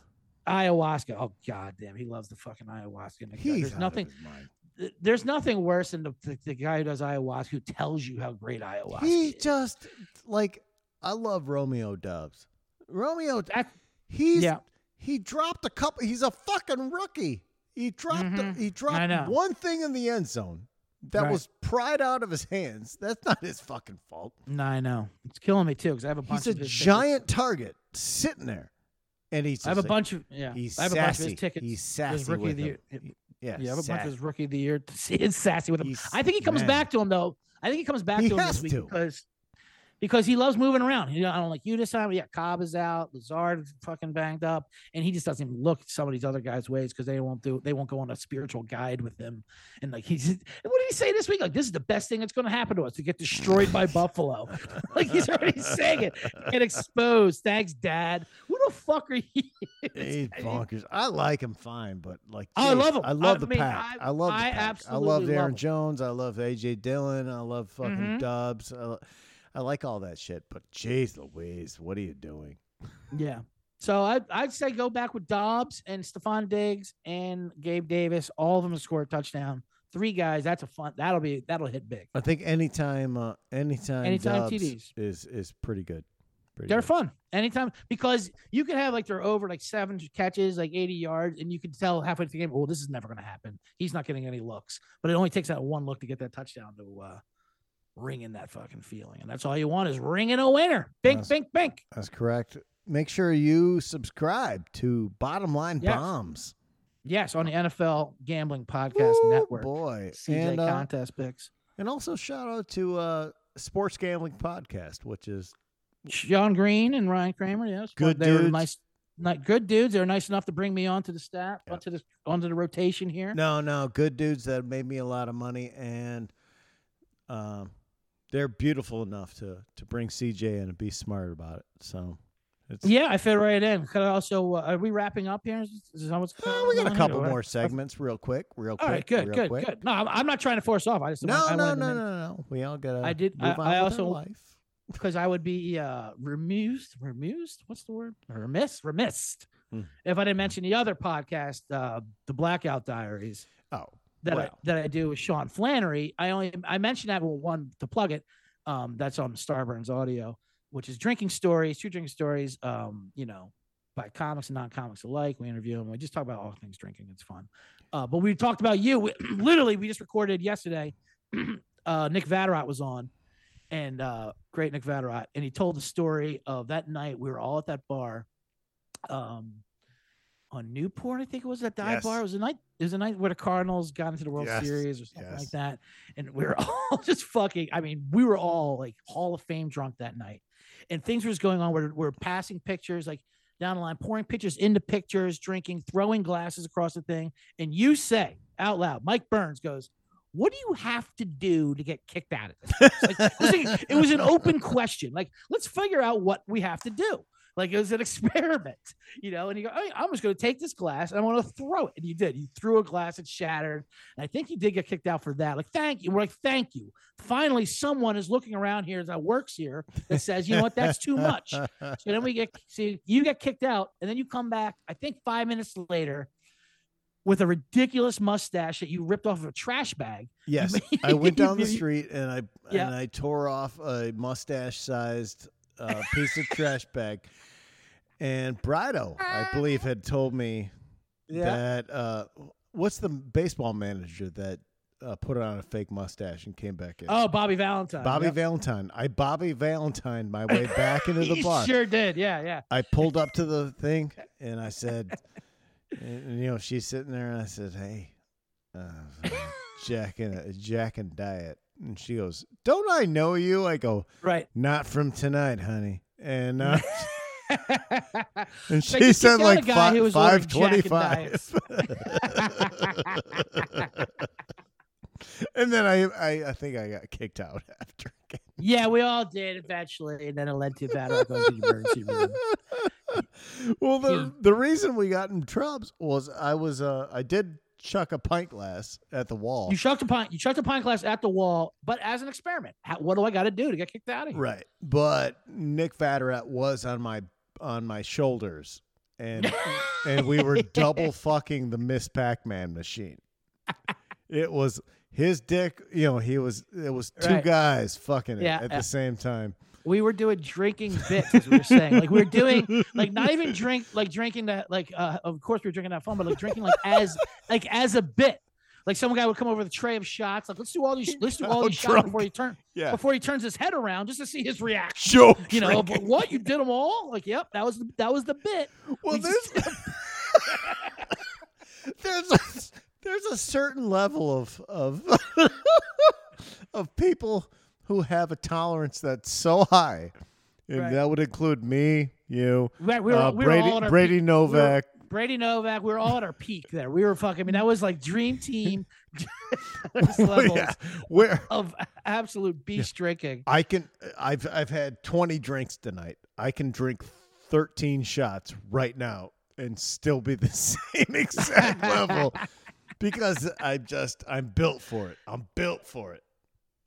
ayahuasca? Oh god damn, he loves the fucking ayahuasca. The there's nothing. Of his mind. th- There's nothing worse than the, the, the guy who does ayahuasca who tells you how great ayahuasca is. He is. just like I love Romeo Doubs. Romeo, That- he's yeah. He dropped a couple. He's a fucking rookie. He dropped. Mhm. He I dropped one thing in the end zone that Right. was pried out of his hands. [LAUGHS] That's not his fucking fault. No, I know. It's killing me too because I have a bunch He's a his tickets. giant target sitting there, and he's. I have a like- bunch of yeah. He's I have a bunch of sassy. his tickets. He's his sassy rookie with of the year. him. Yeah, Yeah, I have a bunch of his rookie of the year. It's sassy with him. He's- I think he comes man. back to him though. I think he comes back He to him this week to. because because he loves moving around. You know, I don't like you this time. Yeah, Cobb is out, Lazard is fucking banged up, and he just doesn't even look some of these other guys' ways because they won't do they won't go on a spiritual guide with him. And like he's what did he say this week? Like this is the best thing that's going to happen to us to get destroyed by Buffalo. [LAUGHS] like he's already saying it. Get exposed. Thanks, Dad. Who the fuck are you? [LAUGHS] He's bonkers. I like him fine, but like Oh, I love him. I love I the mean, pack. I- I, love the I pack. I love absolutely love Aaron him. Jones. I love AJ Dillon. I love fucking Mhm. Doubs. I, I like all that shit. But jeez Louise, what are you doing? Yeah. So I, I'd say go back with Doubs and Stefon Diggs and Gabe Davis. All of them score a touchdown. Three guys. That's a fun. That'll be that'll hit big. I think anytime, uh, anytime, Anytime Doubs TDs. is is pretty good. Pretty They're good. fun anytime because you can have like they're over like seven catches, like 80 yards, and you can tell halfway through the game, oh, this is never going to happen. He's not getting any looks, but it only takes that one look to get that touchdown to uh, ring in that fucking feeling, and that's all you want is ring in a winner. Bink, Yes. bink, bink. That's correct. Make sure you subscribe to Bottom Line Yes. Bombs Yes, on the NFL Gambling Podcast Woo, Network. boy, CJ and uh, contest picks. and also shout out to uh, Sports Gambling Podcast, which is Sean Green and Ryan Kramer. Yes, Good they were dudes. nice, not good dudes. They were nice enough to bring me onto the staff, Yeah. onto the onto the rotation here. No, no, good dudes that made me a lot of money, and um, they're beautiful enough to to bring CJ in and be smart about it. So, it's, Yeah, I fit right in. Could I also, uh, are we wrapping up here? Is, that what's Uh, we got a couple or- more segments, real quick, real quick. All right, good, good, quick. good. No, I'm, I'm not trying to force off. I just No, no, wanted no, no, no. We all gotta. I did- I- I also- life. [LAUGHS] because I would be uh remused, remused. What's the word? Remiss, remissed. Hmm. If I didn't mention the other podcast, uh, the Blackout Diaries. Oh, that I, that I do with Sean Flannery. I only I mentioned that well, one to plug it. Um, that's on Starburns Audio, which is drinking stories, true drinking stories. Um, you know, by comics and non-comics alike. We interview them. We just talk about all things drinking. It's fun. Uh, but we talked about you. We, [CLEARS THROAT] literally, we just recorded yesterday. [CLEARS THROAT] uh, Nick Vatterott was on, and uh, great Nick Vatterott, and he told the story of that night. We were all at that bar. Um, on Newport, I think it was that dive Yes. bar. It was a night. It was a night where the Cardinals got into the World Yes, Series or something like that, and we were [LAUGHS] all just fucking. I mean, we were all like Hall of Fame drunk that night, and things were just going on. We're we're passing pictures like down the line, pouring pictures into pictures, drinking, throwing glasses across the thing, and you say out loud, Mike Burns goes. What do you have to do to get kicked out of this? Like, it, was like- it was an open [LAUGHS] question. Like, let's figure out what we have to do. Like it was an [LAUGHS] experiment, you know. And you go, oh, "Hey, I'm just going to take this glass and I'm going to throw it. And you did. You threw a glass, it shattered. And I think you did get kicked out for that. Like, thank you. We're like, thank you. Finally, someone is looking around here that works here that says, you know what, that's too much. So then we get see you get kicked out, and then you come back. I think five minutes later, with a ridiculous mustache that you ripped off of a trash bag. Yes, [LAUGHS] I went down the street and I Yeah. and I tore off a mustache-sized uh, piece of trash bag. And Brido, I believe, had told me that uh, what's the baseball manager that uh, put on a fake mustache and came back in? Oh, Bobby Valentine. Bobby Yep. Valentine. I Bobby Valentine my way back into the [LAUGHS] He bar. Sure did. Yeah, yeah. I pulled up to the thing and I said, and, and, you know, she's sitting there and I said, hey, uh, [LAUGHS] Jack and Jack and Diet, and she goes, "Don't I know you?" I go, Right. "Not from tonight, honey." And uh, [LAUGHS] and she you said kicked out a like guy five was ordering five Jack and twenty five. [LAUGHS] and then I, I I think I got kicked out [LAUGHS] after. yeah, we all did eventually, and then it led to that. The emergency room. well, the the reason we got in troubles was I was uh I did chuck a pint glass at the wall. You chucked a pint. You chucked a pint glass at the wall, but as an experiment. How, what do I got to do to get kicked out of here? Right, but Nick Vatterott was on my on my shoulders, and [LAUGHS] and we were double fucking the Miss Pac Man machine. It was his dick, you know. He was it was two Right. guys fucking it Yeah, at yeah. the same time. We were doing drinking bits, as we were saying. Like we were doing like not even drink like drinking that like uh of course we were drinking that fun, but like drinking like as like as a bit. Like some guy would come over with a tray of shots. Like let's do all these let's do all How [LAUGHS] these drunk. shots before he turn Yeah. before he turns his head around just to see his reaction. Joe. You know, but what you did them all? Like, yep, that was the, that was the bit. Well, we just- there's [LAUGHS] there's a, there's a certain level of of [LAUGHS] of people who have a tolerance that's so high, and Right. that would include me, you, Right, we were, uh, we were Brady all at our Brady peak. Novak. Brady Novak. We were all at our peak there. We were fucking. I mean, that was like dream team [LAUGHS] [LAUGHS] levels yeah, where of absolute beast drinking. I can I've I've had 20 drinks tonight. I can drink 13 shots right now and still be the [LAUGHS] same exact level because I'm just I'm built for it. I'm built for it.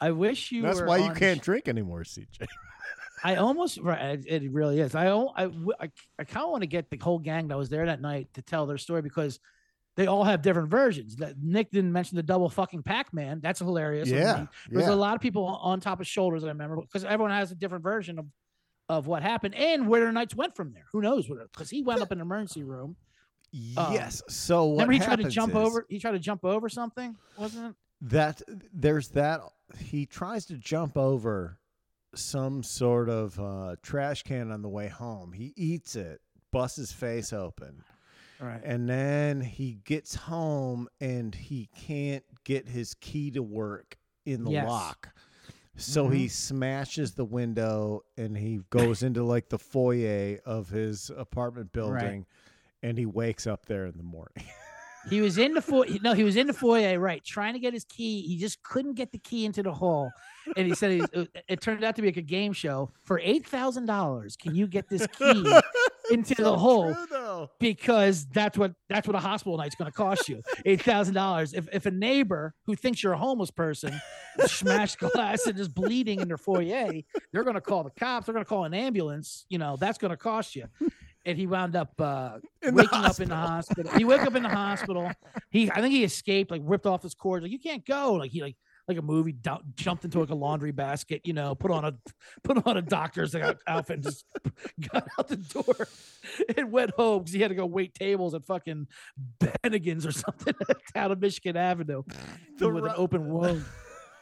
I wish you. That's why you the can't sh- drink anymore, CJ. [LAUGHS] I almost right. It, really is. I I I, I kind of want to get the whole gang that was there that night to tell their story because they all have different versions. That Nick didn't mention the double fucking Pac-Man. That's hilarious. I Yeah, mean, There's yeah. a lot of people on- top of shoulders that I remember because everyone has a different version of of what happened and where their nights went from there. Who knows? Because he wound up in the emergency room. Um, yes. So what Remember, he tried to jump is over. He tried to jump over something, wasn't it? that there's that he tries to jump over some sort of uh, trash can on the way home. He eats it, busts his face open. Right. And then he gets home and he can't get his key to work in the Yes. lock. So Mhm. he smashes the window and he goes into like the foyer of his apartment building and he wakes up there in the morning. [LAUGHS] He was in the foyer. No, he was in the foyer, right, trying to get his key. He just couldn't get the key into the hall, and he said he, it, it turned out to be like a game show for eight thousand dollars. Can you get this key [LAUGHS] into the hole? true. Because that's what that's what a hospital night's going to cost you eight thousand dollars. If if a neighbor who thinks you're a homeless person smashed glass and is bleeding in their foyer, they're going to call the cops. They're going to call an ambulance. You know that's going to cost you. And he wound up uh, In waking up in the hospital. He woke up in the hospital. He, I think he escaped, like ripped off his cords. Like you can't go. Like he, like like a movie, du- jumped into like a laundry basket. You know, put on a put on a doctor's like, outfit, and just [LAUGHS] got out the door and went home because he had to go wait tables at fucking Bennigan's or something [LAUGHS] out of Michigan Avenue The with ru- an open wound.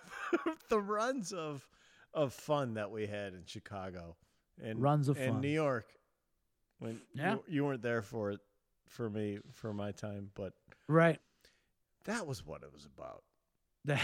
[LAUGHS] the runs of of fun that we had in Chicago and Runs of and fun. New York when Yeah. you, you weren't there for it for me for my time, but Right. that was what it was about. [LAUGHS]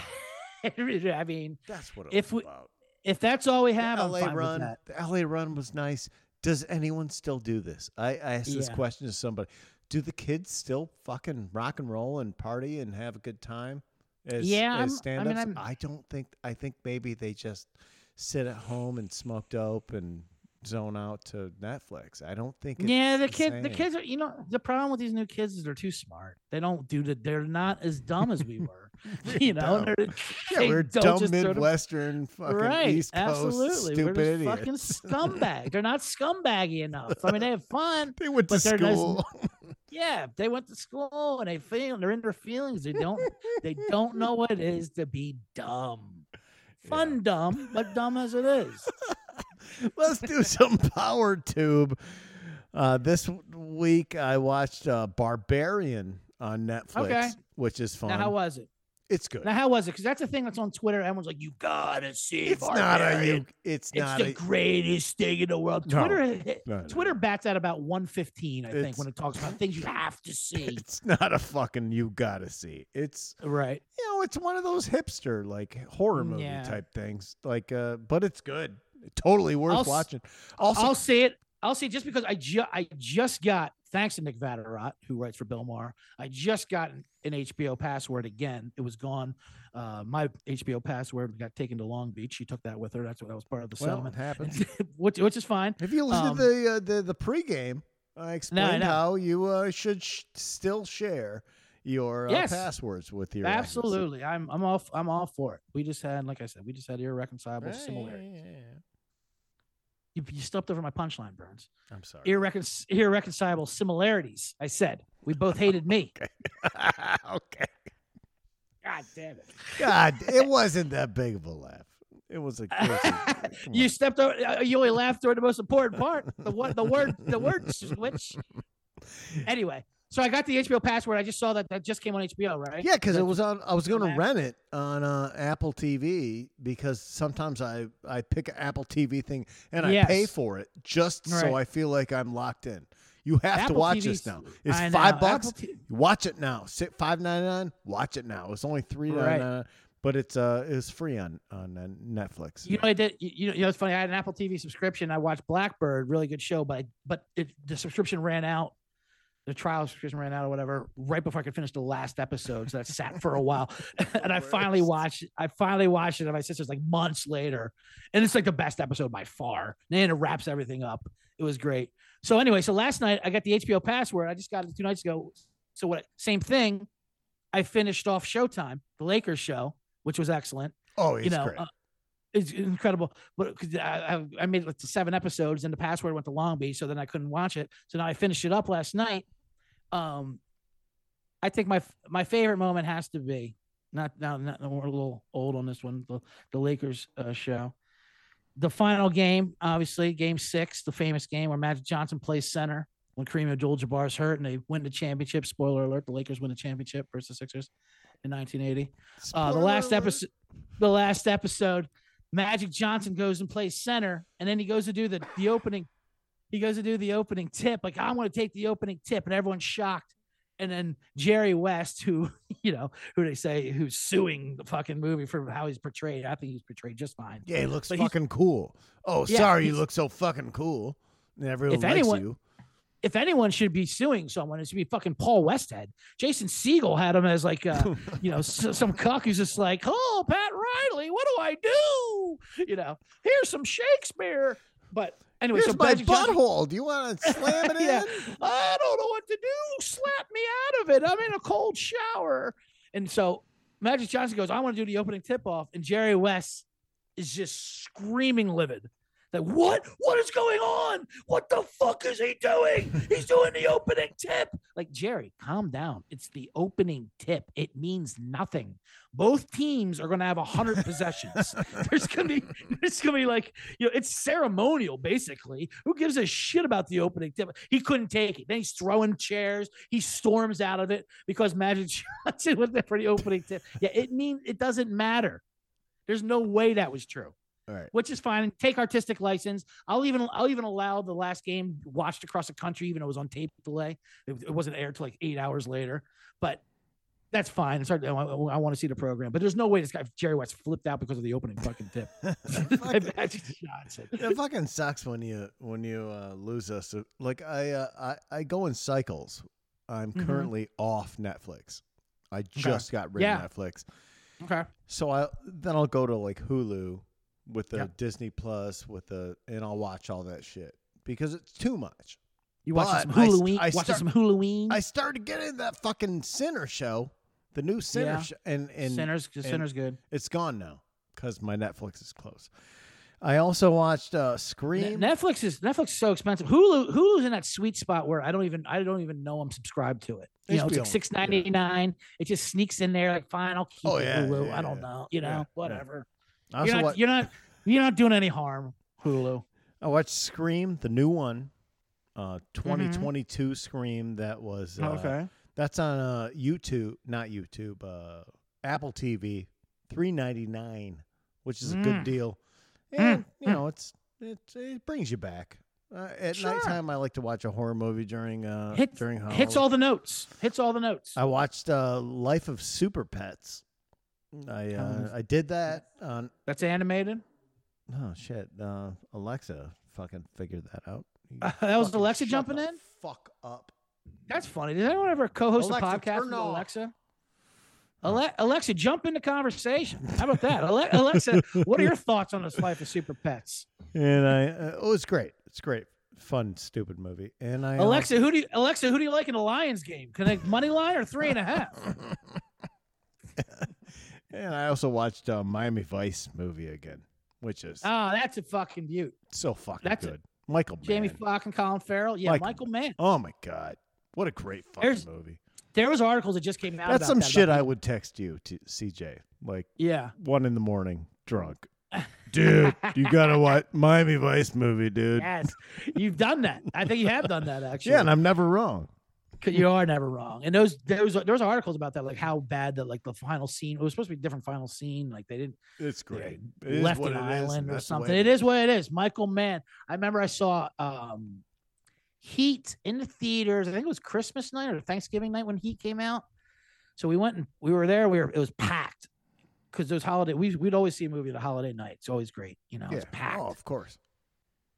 I mean, That's what it If was we- about. if that's all we The have, I'm LA run, the LA run was nice. Does anyone still do this? I, I asked this Yeah. question to somebody. Do the kids still fucking rock and roll and party and have a good time? As, Yeah, as mean, stand-ups? I'm- I don't think. I think maybe they just sit at home and smoke dope and zone out to Netflix. I don't think. It's yeah, the kid, the kids are. You know, the problem with these new kids is they're too smart. They don't do the. They're not as dumb as we were. [LAUGHS] [LAUGHS] you know, dumb. they're, Yeah, we're dumb Midwestern fucking right? East Coast absolutely, stupid we're just idiots. fucking [LAUGHS] scumbag. they're not scumbaggy enough. I mean, they have fun. they went to school. Yeah, they went to school and they feel they're in their feelings. They don't. they don't know what it is to be dumb. Fun dumb, but dumb as it is. Let's do some [LAUGHS] power tube. Uh, this week I watched uh, Barbarian on Netflix, Okay. which is fun. Now, how was it? it's good. Now, how was it? Because that's the thing that's on Twitter. Everyone's like, "You gotta see it's not a you. It's, It's not the a. greatest thing in the world." No. Twitter, No, no, Twitter bats at about 115, I think, when it talks about things you have to [LAUGHS] see. It's not a fucking you gotta see. It's right. you know it's one of those hipster like horror movie Yeah. type things. Like, uh, but it's good. Totally worth I'll watching. Also, I'll say it. I'll say it just because I just I just got thanks to Nick Vatterott, who writes for Bill Maher. I just got an, an HBO password again. It was gone. Uh, my HBO password got taken to Long Beach. She took that with her. That's what that was part of the well, settlement, happens. [LAUGHS] which which is fine. If you listen Um, to the uh, the the pregame, I explained know. how you uh, should sh- still share your uh, Yes. passwords with your. Absolutely, I'm I'm all I'm all for it. We just had, like I said, we just had irreconcilable Yeah, yeah, similarities. You, you stepped over my punchline, Burns. I'm sorry. Irrecon- irreconcilable similarities. I said we both [LAUGHS] hated me. [LAUGHS] okay. God damn it. God, [LAUGHS] it wasn't that big of a laugh. It was a you stepped over. uh, You only laughed during the most important part. The what? The word. The word switch. Anyway, so I got the HBO password. I just saw that that just came on HBO, right? Yeah, because it was on. I was going to rent it on uh, Apple TV because sometimes I I pick an Apple TV thing and I pay for it just so Right. I feel like I'm locked in. You have to watch TV's this now. It's I five know, bucks. Apple T- Watch it now. Sit five ninety nine. Watch it now. It's only three ninety nine, but it's uh it's free on on uh, Netflix. You know, I did. You, you know, it's funny. I had an Apple TV subscription. I watched Blackbird, really good show, but I, but it, the subscription ran out. The trial subscription ran out or whatever right before I could finish the last episode. So that sat for a while, [LAUGHS] [LAUGHS] and I finally watched. I finally watched it. And my sister's like months later, and it's like the best episode by far. And it wraps everything up. It was great. So anyway, so last night I got the HBO password. I just got it two nights ago. So what? Same thing. I finished off Showtime, the Lakers show, which was excellent oh, it's you know, great. uh, it's incredible. But I, I, I made it to seven episodes, and the password went to Long Beach, so then I couldn't watch it. So now I finished it up last night. Um, I think my my favorite moment has to be not now. Not, we're a little old on this one. The the Lakers uh, show, the final game, obviously Game Six, the famous game where Magic Johnson plays center when Kareem Abdul-Jabbar is hurt and they win the championship. Spoiler alert: the Lakers win the championship versus the Sixers in 1980 uh, the last episode the last episode magic johnson goes and plays center and then he goes to do the the opening he goes to do the opening tip like i want to take the opening tip and everyone's shocked and then jerry west who [LAUGHS] you know who they say who's suing the fucking movie for how he's portrayed i think he's portrayed just fine Yeah, he looks but fucking cool. Oh, Yeah, sorry, you look so fucking cool. And everyone If likes anyone- you. if anyone should be suing someone, it should be fucking Paul Westhead. Jason Segel had him as like, uh, [LAUGHS] you know, some cuck who's just like, oh, Pat Riley, what do I do? You know, here's some Shakespeare. But anyway, Here's so my Magic Johnson- butthole. Do you want to [LAUGHS] slam it Yeah. in? I don't know what to do. Slap me out of it. I'm in a cold shower. And so Magic Johnson goes, I want to do the opening tip off. And Jerry West is just screaming livid. Like, what? What is going on? What the fuck is he doing? He's doing the opening tip. Like, Jerry, calm down. It's the opening tip. It means nothing. Both teams are going to have 100 [LAUGHS] possessions. There's going to be, it's going to be like, you know, it's ceremonial, basically. Who gives a shit about the opening tip? He couldn't take it. Then he's throwing chairs. He storms out of it because Magic [LAUGHS] Johnson went there for the opening tip. Yeah, it means it doesn't matter. There's no way that was true right. which is fine. Take artistic license. I'll even I'll even allow the last game watched across the country, even though it was on tape delay. It, it wasn't aired till like eight hours later, but that's fine. It's hard. I, want to see the program, but there's no way this guy Jerry West flipped out because of the opening fucking tip. [LAUGHS] It [LAUGHS] [LAUGHS] fucking sucks when you when you uh, lose us. Like I, uh, I I go in cycles. I'm Mhm. currently off Netflix. I just got rid Yeah. of Netflix, Okay. so I then I'll go to like Hulu with the Yep. Disney Plus with the and I'll watch all that shit because it's too much. You watching But some I Halloween? I watching start- some Halloween? I started getting that fucking Sinner show, the new Sinner Yeah. show, and and Sinners. Sinners good. it's gone now because my Netflix is closed. I also watched uh, Scream. Netflix is Netflix is so expensive. Hulu Hulu's in that sweet spot where I don't even I don't even know I'm subscribed to it. You know, it's like six ninety nine. It just sneaks in there. Like, fine, I'll keep Oh, yeah, Hulu. yeah, I don't yeah. know. You know, Yeah, yeah. whatever. I You're not, you're not you're not doing any harm. Hulu. I watched Scream, the new one, Mm-hmm. uh, 2022 Scream. That was uh, okay. That's on uh, YouTube, not YouTube, uh, Apple TV, three ninety nine, which is a good Mm. deal. Mm, And you mm. know, it's it it brings you back. Uh, at Sure. nighttime, I like to watch a horror movie during uh Hit- during Halloween. Hits all the notes. Hits all the notes. I watched uh, League of Super Pets. I uh, I did that on. That's animated. Oh shit! Uh, Alexa fucking figured that out. Uh, [LAUGHS] that was fucking Alexa shut jumping the in? Fuck up. That's funny. Did anyone ever co-host Alexa, a podcast with off. Alexa? Ale- Alexa, jump into conversation. How about that, Ale- [LAUGHS] Alexa? What are your thoughts on this League of Super Pets? And I, uh, oh, it's great. It's great. Fun, stupid movie. And I, uh, Alexa, who do you Alexa, who do you like in the Lions game? Can I money line or three and a half? [LAUGHS] and I also watched uh, Miami Vice movie again, which is Oh, that's a fucking beaut. so fucking that's a- good. Michael Jamie Mann. Foxx and Colin Farrell. Yeah, Michael Michael Mann. Oh my god, what a great fucking There's- movie. There was articles that just came out. That's some that, shit I would text you to CJ, like Yeah. one in the morning, drunk. [LAUGHS] dude, you gotta watch Miami Vice movie, dude. yes, you've done that. I think you have done that [LAUGHS] actually. Yeah, and I'm never wrong. You are never wrong. And those those those articles about that, like how bad that like the final scene. It was supposed to be a different final scene. Like they didn't It's great. It left an it is, and island or that's the way something. It is what it is. Michael Mann. I remember I saw um Heat in the theaters. I think it was Christmas night or Thanksgiving night when Heat came out. So we went and we were there. We were it was packed because those holiday we we'd always see a movie at a holiday night. It's always great. You know, Yeah. it's packed. Oh, of course.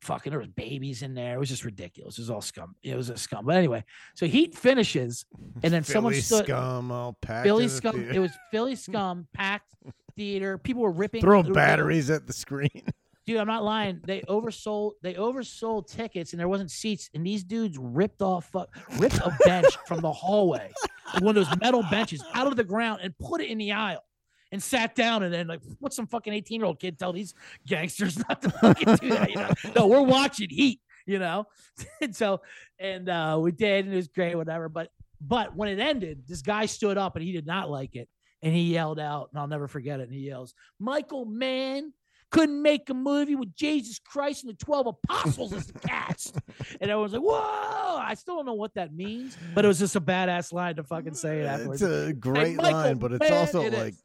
Fucking there was babies in there. It was just ridiculous. It was all scum. It was a scum. But anyway, so Heat finishes and then [LAUGHS] someone stood scum all packed. Philly scum. theater. It was Philly [LAUGHS] scum packed theater. People were ripping throwing batteries at the screen. [LAUGHS] Dude, I'm not lying. They oversold. They oversold tickets, and there wasn't seats. And these dudes ripped off, ripped a bench from the hallway, one of those metal benches, out of the ground, and put it in the aisle, and sat down. And then, like, what's some fucking 18 year old kid tell these gangsters [LAUGHS] not to fucking do that? You know, no, we're watching Heat. You know, [LAUGHS] and so, and uh, we did, and it was great, whatever. But, but when it ended, this guy stood up, and he did not like it, and he yelled out, and I'll never forget it. And he yells, "Michael Mann." couldn't make a movie with Jesus Christ and the 12 apostles as the cast. [LAUGHS] and everyone's like, whoa, I still don't know what that means, but it was just a badass line to fucking say it afterwards. It's a great Michael line, but it's Mann, also it like, is.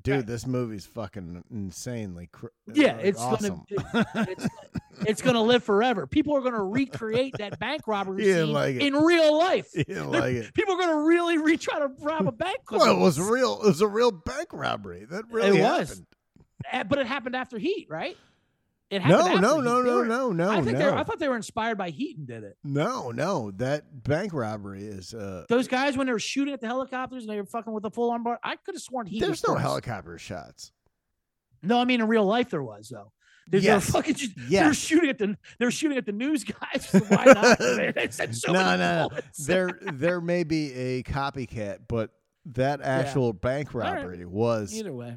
Dude, Right. this movie's fucking insanely. Cr- Yeah, like, it's awesome. [LAUGHS] gonna it's, it's gonna [LAUGHS] live forever. People are gonna recreate that bank robbery scene like in real life. [LAUGHS] Like it. People are gonna really re try to rob a bank Well, it was real. It was a real bank robbery. That really was. happened. Uh, but it happened after Heat, right? It No, no, no, no, no, no, I think they were, I thought they were inspired by Heat and did it. no, no. That bank robbery is. uh Those guys when they were shooting at the helicopters and they were fucking with the full arm bar. I could have sworn Heat. was There's no first. helicopter shots. No, I mean in real life there was though. They, Yes. fucking. Just, Yes. shooting at the. they're shooting at the news guys. So [LAUGHS] [LAUGHS] why not? They- sent so no, no, no. bullets. There, [LAUGHS] there may be a copycat, but that actual bank right. robbery was. Either way,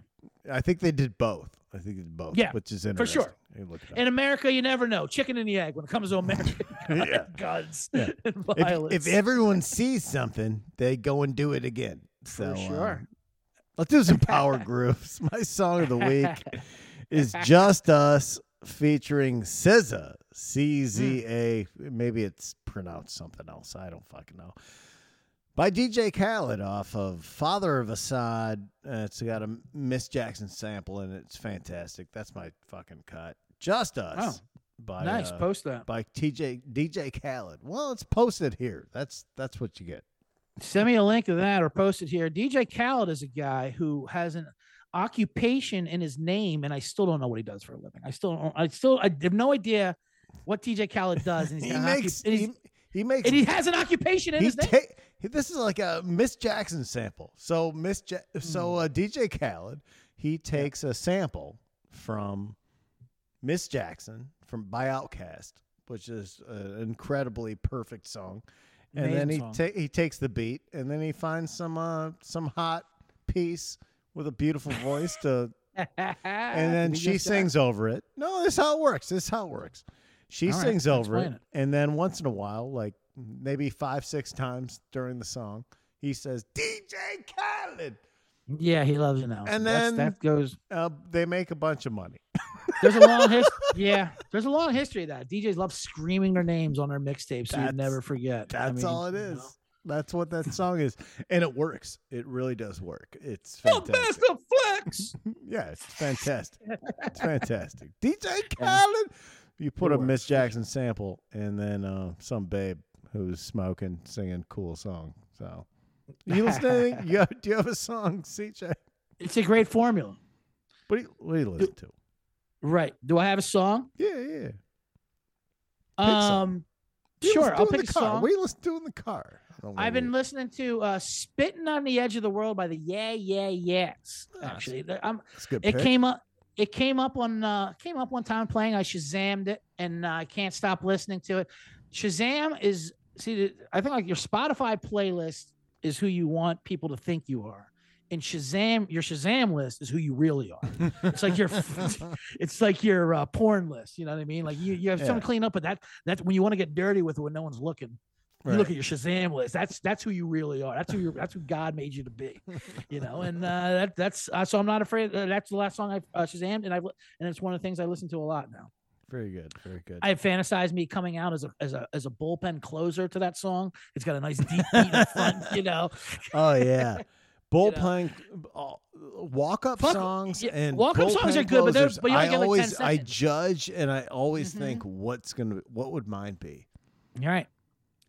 I think they did both. I think it's both. Yeah, which is interesting. for sure. In America, you never know. Chicken and the egg when it comes to American [LAUGHS] Yeah. [LAUGHS] guns Yeah. [LAUGHS] and if, violence. if everyone sees something, they go and do it again. So For um, sure. let's do some power grooves. My song of the week is "Just Us" featuring SZA. C Z A. Maybe it's pronounced something else. I don't fucking know. By DJ Khaled off of Father of Asahd. Uh, it's got a Miss Jackson sample in it. It's fantastic. That's my fucking cut. Just Us. By, nice, uh, post that. by TJ DJ Khaled. Well, it's posted here. That's that's what you get. Send me a link to that or post it here. DJ Khaled is a guy who has an occupation in his name, and I still don't know what he does for a living. I still don't. I still I have no idea what DJ Khaled does. And he's [LAUGHS] He makes occup- and he, he makes and he has an occupation in his name. ta- he- this is like a Miss Jackson sample. So Miss ja- Hmm. so uh, DJ Khaled he takes a sample from Miss Jackson from by Outkast, which is an incredibly perfect song. And then he ta- he takes the beat and then he finds some uh, some hot piece with a beautiful voice to [LAUGHS] and then she sings over it. No, this is how it works. This is how it works. She All right, sings over it, it. and then once in a while, like maybe five, six times during the song, he says DJ Khaled. Yeah, he loves it now. And That's- then- that goes. Uh, they make a bunch of money. [LAUGHS] There's a long history. [LAUGHS] Yeah, there's a long history of that. DJs love screaming their names on their mixtapes, so you never forget. I That's mean, all it is. know. That's what that song is, and it works. It really does work. It's fantastic. Master Flex. [LAUGHS] yeah, it's fantastic. It's fantastic. DJ. Khaled. You put It a Miss. Jackson sample and then uh, some babe who's smoking, singing cool song. So [LAUGHS] you listening? you have, do you have a song, CJ? It's a great formula. What do you, what do you listen to? Right. Do I have a song? Yeah, yeah. Pick. Um, sure. I'll pick a car? song. What do you listen to in the car? I don't know I've been listening to uh, "Spitting on the Edge of the World" by the Yeah Yeah Yeahs. Ah, Actually, I'm, a good. it pick. came up. It came up on uh, came up one time playing. I Shazammed it, and uh, I can't stop listening to it. Shazam is see. I think like your Spotify playlist is who you want people to think you are, and Shazam your Shazam list is who you really are. It's like your [LAUGHS] [LAUGHS] it's like your uh, porn list. You know what I mean? Like you, you have Yeah. something clean up, but that that's when you want to get dirty with it when no one's looking. You look at your Shazam list. That's that's who you really are. That's who you that's who God made you to be. You know, and uh, that that's uh, so I'm not afraid. Uh, that's the last song I uh, Shazammed, and I've and it's one of the things I listen to a lot now. Very good. Very good. I fantasized me coming out as a as a as a bullpen closer to that song. It's got a nice deep beat in front, you [LAUGHS] know. oh yeah. [LAUGHS] Bullpen uh, walk up songs yeah, and walk-up songs are good, but closers, but you only I get like 10 always I judge and I always Mhm. think what's gonna what would mine be? You're right.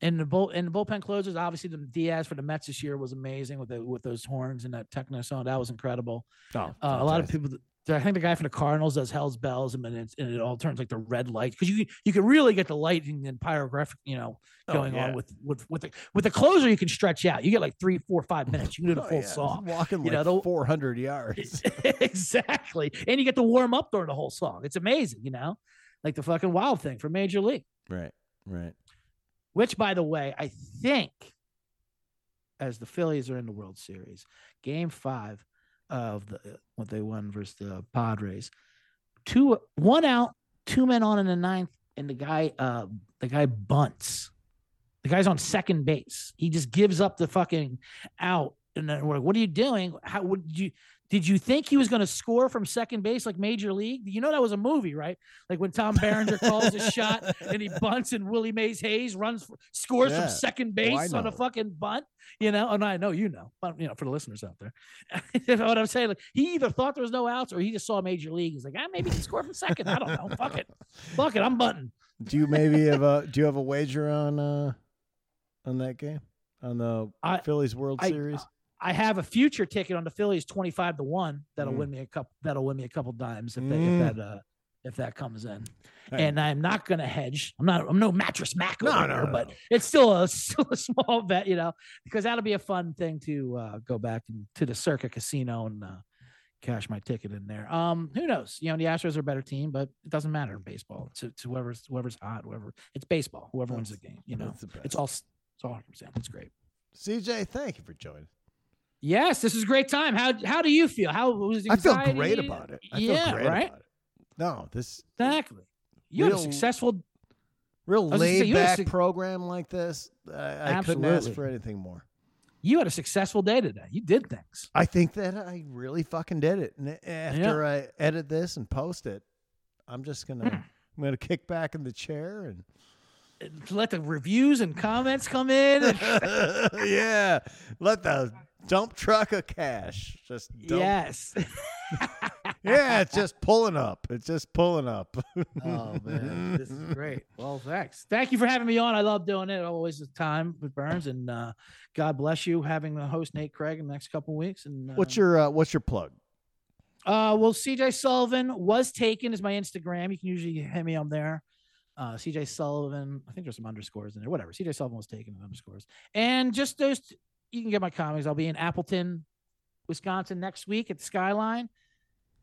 And the bull and the bullpen closers, obviously the Diaz for the Mets this year was amazing with the with those horns and that techno song. That was incredible. Oh, Uh, a lot of people. I think the guy from the Cardinals does Hell's Bells, and then and it all turns like the red light because you you can really get the lighting and pyrographic, you know, Oh, going yeah. on with with with the with the closer. You can stretch out. You get like three, four, five minutes. You can do the Oh, full yeah. song. walking You like know, 400 [LAUGHS] yards. exactly, and you get to warm up during the whole song. It's amazing, you know, like the fucking Wild Thing for Major League. right, right. Which, by the way, I think as the Phillies are in the World Series, Game Five of the what they won versus the Padres, two one out, two men on in the ninth, and the guy uh the guy bunts. The guy's on second base. He just gives up the fucking out. And then we're like, what are you doing? How would you did you think he was going to score from second base like Major League? You know that was a movie, right? Like when Tom Berenger calls a shot [LAUGHS] and he bunts and Willie Mays Hayes runs for, scores Yeah. from second Oh, base on a fucking bunt. You know, and I know you know, but you know, for the listeners out there, [LAUGHS] you know what I'm saying? Like he either thought there was no outs or he just saw Major League. He's like, ah, maybe he can score from second. I don't know. Fuck it, fuck it. I'm bunting. Do you maybe have a do you have a wager on uh on that game? On the I- Phillies World I- Series? I have a future ticket on the Phillies, twenty five to one. That'll Mm. win me a couple. That'll win me a couple dimes if, they, Mm. if that uh, if that comes in. Hey. And I'm not gonna hedge. I'm not. I'm no Mattress Mack No, no, no, but it's still a [LAUGHS] still a small bet, you know, because that'll be a fun thing to uh, go back and, to the Circa Casino and uh, cash my ticket in there. Um, who knows? You know, the Astros are a better team, but it doesn't matter in baseball. It's, it's whoever's whoever's hot, whoever. It's baseball. Whoever wins the game. You know, That's it's all it's all 100. percent It's great. CJ, thank you for joining. Yes, this is a great time. How how do you feel? How was I feel great about it. I yeah, feel great right. about it. No, this Exactly. You had a successful. real say, laid a back sig- program like this, I, I couldn't ask for anything more. You had a successful day today. You did things. I think that I really fucking did it. And after I edit this and post it, I'm just gonna Hmm. I'm gonna kick back in the chair and Let the reviews and comments come in. [LAUGHS] yeah, let the dump truck of cash just dump. yes. [LAUGHS] yeah, it's just pulling up. It's just pulling up. Oh man, this is [LAUGHS] great. Well, thanks. Thank you for having me on. I love doing it. Always the time with Burns, and uh, God bless you having the host Nate Craig in the next couple weeks. And uh, What's your uh, What's your plug? Uh, well, CJ Sullivan was taken as my Instagram. You can usually hit me on there. Uh, CJ Sullivan. I think there's some underscores in there. Whatever. CJ Sullivan was taken in underscores. And just those, you can get my comics. I'll be in Appleton, Wisconsin next week at the Skyline.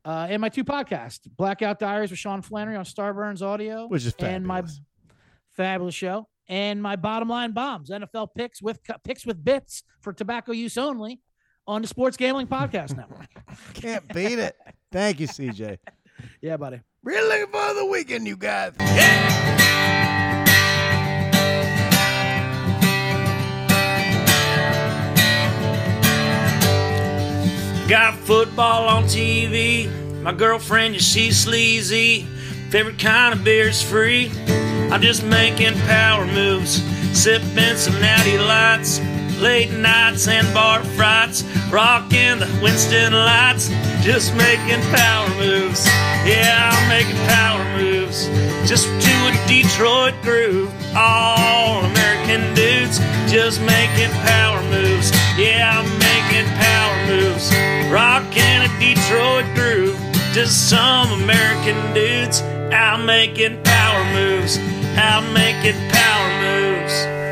Uh, and my two podcasts, Blackout Diaries with Sean Flannery on Starburns Audio, Which is fabulous. and my fabulous. fabulous show, and my Bottom Line Bombs NFL picks with picks with bits for tobacco use only on the Sports Gambling Podcast Network. [LAUGHS] Can't beat it. Thank you, CJ. [LAUGHS] Yeah, buddy. Really looking for the weekend, you guys. Got football on TV. My girlfriend, she's sleazy. Favorite kind of beer's free. I'm just making power moves, sipping some natty lights. Late nights and bar frights, rocking the Winston lights. Just making power moves. Yeah, I'm making power moves. Just to a Detroit groove. All American just making power moves. Yeah, I'm making power moves. Rocking a Detroit groove. Just some American dudes out making power moves. Out making power moves.